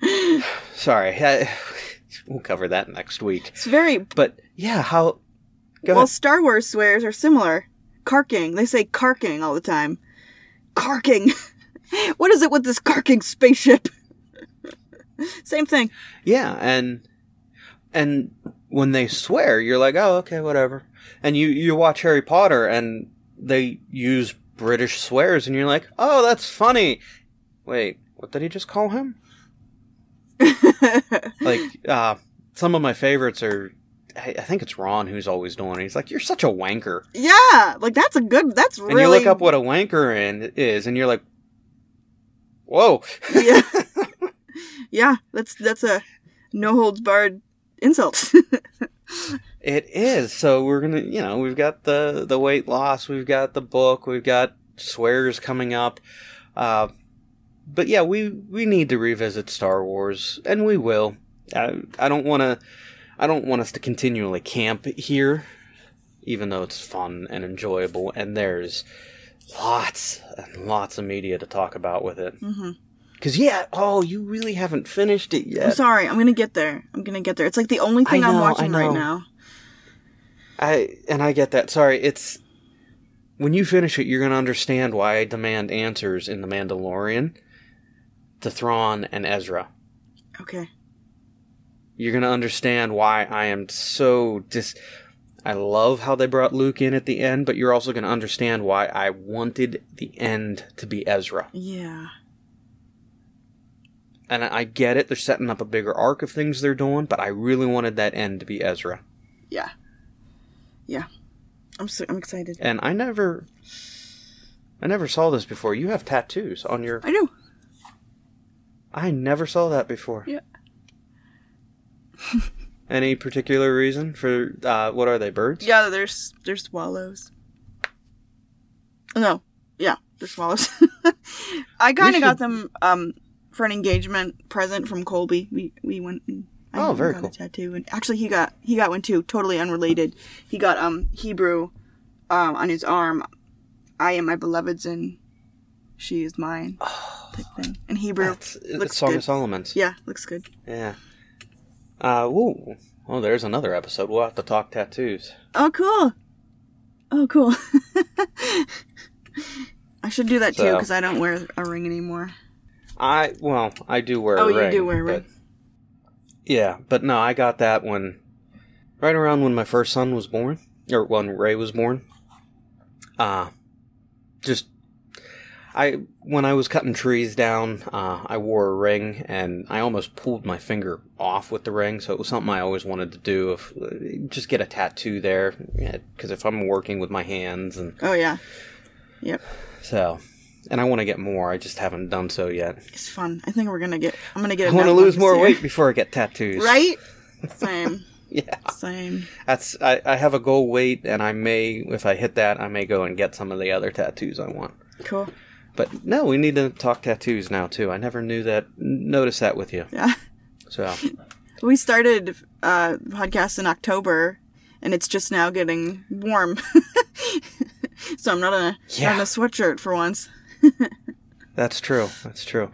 *sighs* Sorry. I, we'll cover that next week. It's very But yeah, how. Go well. ahead. Star Wars swears are similar. Carking. They say carking all the time. Carking. *laughs* what is it with this carking spaceship? *laughs* Same thing. Yeah, and and when they swear, you're like, oh, okay, whatever. And you you watch Harry Potter, and they use British swears, and you're like, oh, that's funny. Wait, what did he just call him? *laughs* Like, uh, some of my favorites are. I I think it's Ron who's always doing it. He's like, "You're such a wanker," yeah, like that's a good. That's and really. you look up what a wanker in, is, and you're like, "Whoa!" yeah. *laughs* yeah, that's that's a no holds barred insult. *laughs* It is. So we're gonna, you know, we've got the the weight loss, we've got the book, we've got swears coming up. Uh, but yeah, we we need to revisit Star Wars, and we will. I, I don't want to. I don't want us to continually camp here, even though it's fun and enjoyable, and there's lots and lots of media to talk about with it. Mhm. Cause yeah, oh, you really haven't finished it I'm yet. sorry. I'm gonna get there. I'm gonna get there. It's like the only thing I I'm watching right now. I and I get that. Sorry, it's when you finish it, you're gonna understand why I demand answers in the Mandalorian to Thrawn and Ezra. Okay. You're gonna understand why I am so dis. I love how they brought Luke in at the end, but you're also gonna understand why I wanted the end to be Ezra. Yeah. And I I get it; they're setting up a bigger arc of things they're doing, but I really wanted that end to be Ezra. Yeah. Yeah. I'm so, I'm excited. And I never, I never saw this before. You have tattoos on your. I do. I never saw that before. Yeah. *laughs* Any particular reason for uh, what are they birds? Yeah, there's there's swallows. No, yeah, they're swallows. *laughs* I kind of got them um for an engagement present from Colby. We we went. And I Oh, very got cool. A tattoo, and actually he got he got one too. Totally unrelated. He got um Hebrew, um on his arm. I am my beloved's and she is mine. type thing. And Hebrew. That's, looks Song good. of Solomon's. Yeah, looks good. Yeah. Uh, woo. Well, there's another episode. We'll have to talk tattoos. Oh, cool. Oh, cool. *laughs* I should do that too because I don't wear a ring anymore. I well, I do wear Oh, a you ring. do wear a ring. Yeah, but no, I got that when right around when my first son was born, or when Ray was born. Uh just I when I was cutting trees down, uh, I wore a ring, and I almost pulled my finger off with the ring. So it was something I always wanted to do. If just get a tattoo there, because if I'm working with my hands, and Oh yeah, yep. so, and I want to get more. I just haven't done so yet. it's fun. I think we're gonna get. I'm gonna get. I want to lose more weight before I get tattoos. Right. *laughs* Same. Yeah. Same. That's I, I have a goal weight, and I may, if I hit that, I may go and get some of the other tattoos I want. Cool. But no, we need to talk tattoos now too. I never knew that, noticed that with you. Yeah. So *laughs* We started uh podcast in October, and it's just now getting warm. *laughs* so I'm not in a Yeah. in a sweatshirt for once. *laughs* that's true. That's true.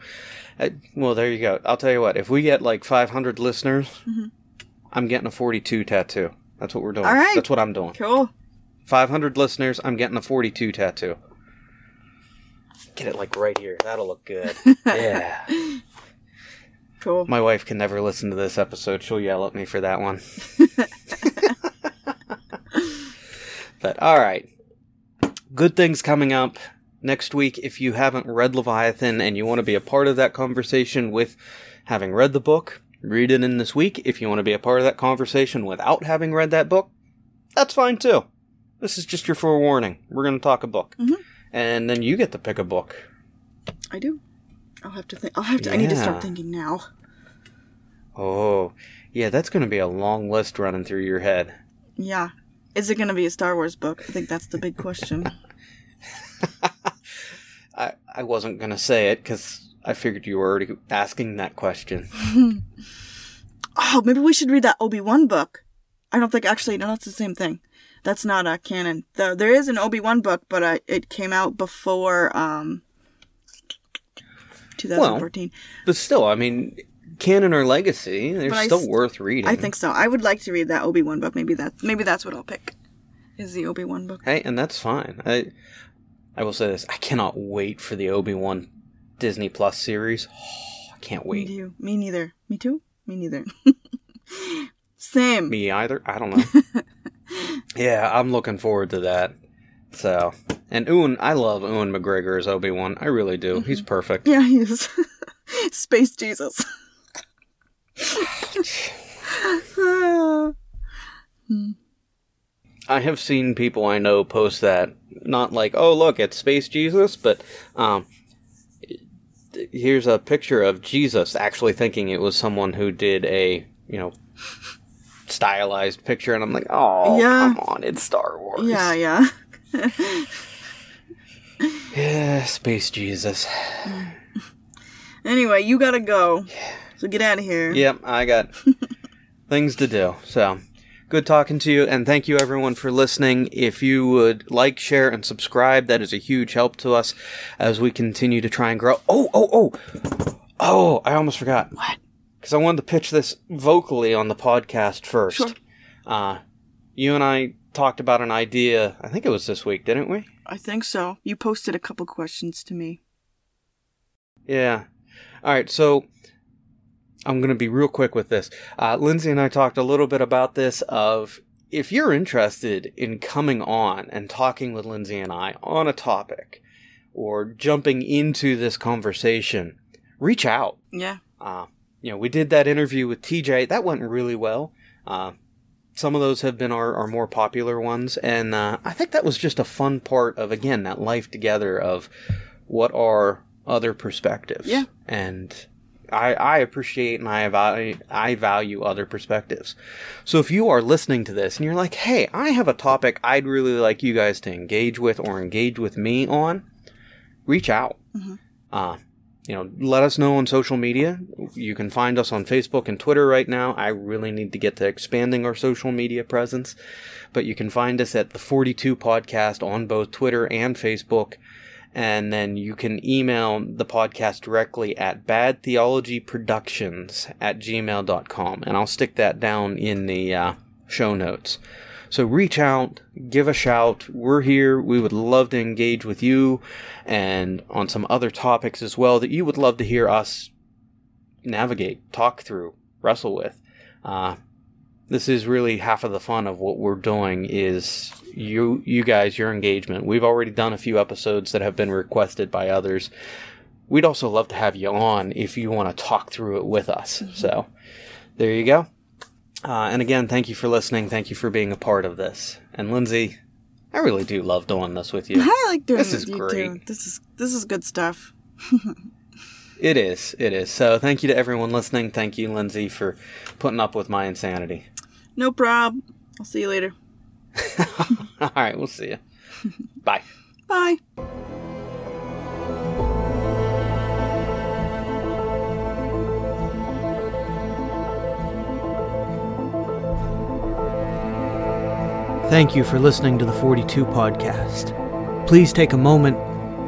I, well, there you go. I'll tell you what. If we get like 500 listeners, I'm getting a 42 tattoo. That's what we're doing. All right. That's what I'm doing. Cool. 500 listeners, I'm getting a 42 tattoo. Get it like right here. That'll look good. *laughs* yeah. Cool. My wife can never listen to this episode. She'll yell at me for that one. *laughs* but all right. Good things coming up next week. If you haven't read Leviathan and you want to be a part of that conversation with having read the book, read it in this week. If you want to be a part of that conversation without having read that book, that's fine too. This is just your forewarning. We're going to talk a book. Mhm. And then you get to pick a book. I do. I'll have to think. I'll have to. I need to start thinking now. Oh, yeah, that's going to be a long list running through your head. Yeah. Is it going to be a Star Wars book? I think that's the big question. *laughs* I, I wasn't going to say it because I figured you were already asking that question. *laughs* oh, maybe we should read that Obi Wan book. I don't think actually. No, that's the same thing. That's not a canon. Though there is an Obi Wan book, but uh, it came out before um 2014. But still, I mean, canon or legacy, they're But still s- worth reading. I think so. I would like to read that Obi Wan book. Maybe that. Maybe that's what I'll pick. Is the Obi Wan book? Hey, and that's fine. I, I will say this: I cannot wait for the Obi Wan Disney Plus series. *sighs* I can't wait. too. Me neither. Me too. Me neither. *laughs* Same. Me either. I don't know. *laughs* yeah, I'm looking forward to that. So, and Ewan, I love Ewan McGregor as Obi Wan. I really do. He's perfect. Yeah, he is. *laughs* Space Jesus. *sighs* I have seen people I know post that, not like, oh look, it's Space Jesus, but um, here's a picture of Jesus actually thinking it was someone who did a you know stylized picture, and I'm like, oh Yeah. come on, it's Star Wars. yeah, yeah. *laughs* yeah, Space Jesus. *sighs* Anyway, you gotta go. So get out of here. Yep, I got *laughs* things to do. So, good talking to you, and thank you everyone for listening. If you would like, share, and subscribe, that is a huge help to us as we continue to try and grow. Oh, oh, oh! Oh, I almost forgot. What? Because I wanted to pitch this vocally on the podcast first. Sure. Uh, you and I talked about an idea, I think it was this week, didn't we? I think so. You posted a couple questions to me. Yeah. All right, so I'm going to be real quick with this. Uh, Lindsay and I talked a little bit about this of if you're interested in coming on and talking with Lindsay and I on a topic or jumping into this conversation, reach out. Yeah. Uh, you know, we did that interview with TJ. That went really well. Uh, some of those have been our, our more popular ones. And uh, I think that was just a fun part of, again, that life together of what are other perspectives. Yeah. And I, I appreciate and I value, I value other perspectives. So if you are listening to this and you're like, hey, I have a topic I'd really like you guys to engage with or engage with me on, reach out. Uh, you know, let us know on social media. You can find us on Facebook and Twitter right now. I really need to get to expanding our social media presence. But you can find us at the 42 podcast on both Twitter and Facebook. And then you can email the podcast directly at badtheologyproductions at gmail.com. And I'll stick that down in the uh, show notes. So reach out, give a shout. We're here. We would love to engage with you and on some other topics as well that you would love to hear us navigate, talk through, wrestle with. Uh, this is really half of the fun of what we're doing is you you guys your engagement. We've already done a few episodes that have been requested by others. We'd also love to have you on if you want to talk through it with us. So there you go. Uh, and again, thank you for listening. Thank you for being a part of this. And Lindsay, I really do love doing this with you. *laughs* I like doing This this is with you great. too. This is this is good stuff. *laughs* It is. It is. So thank you to everyone listening. Thank you, Lindsay, for putting up with my insanity. No prob. I'll see you later. *laughs* All right, we'll see you. Bye. Bye. Thank you for listening to the 42 podcast. Please take a moment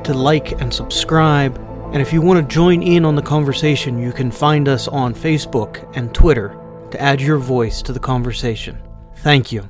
to like and subscribe. And if you want to join in on the conversation, you can find us on Facebook and Twitter to add your voice to the conversation. Thank you.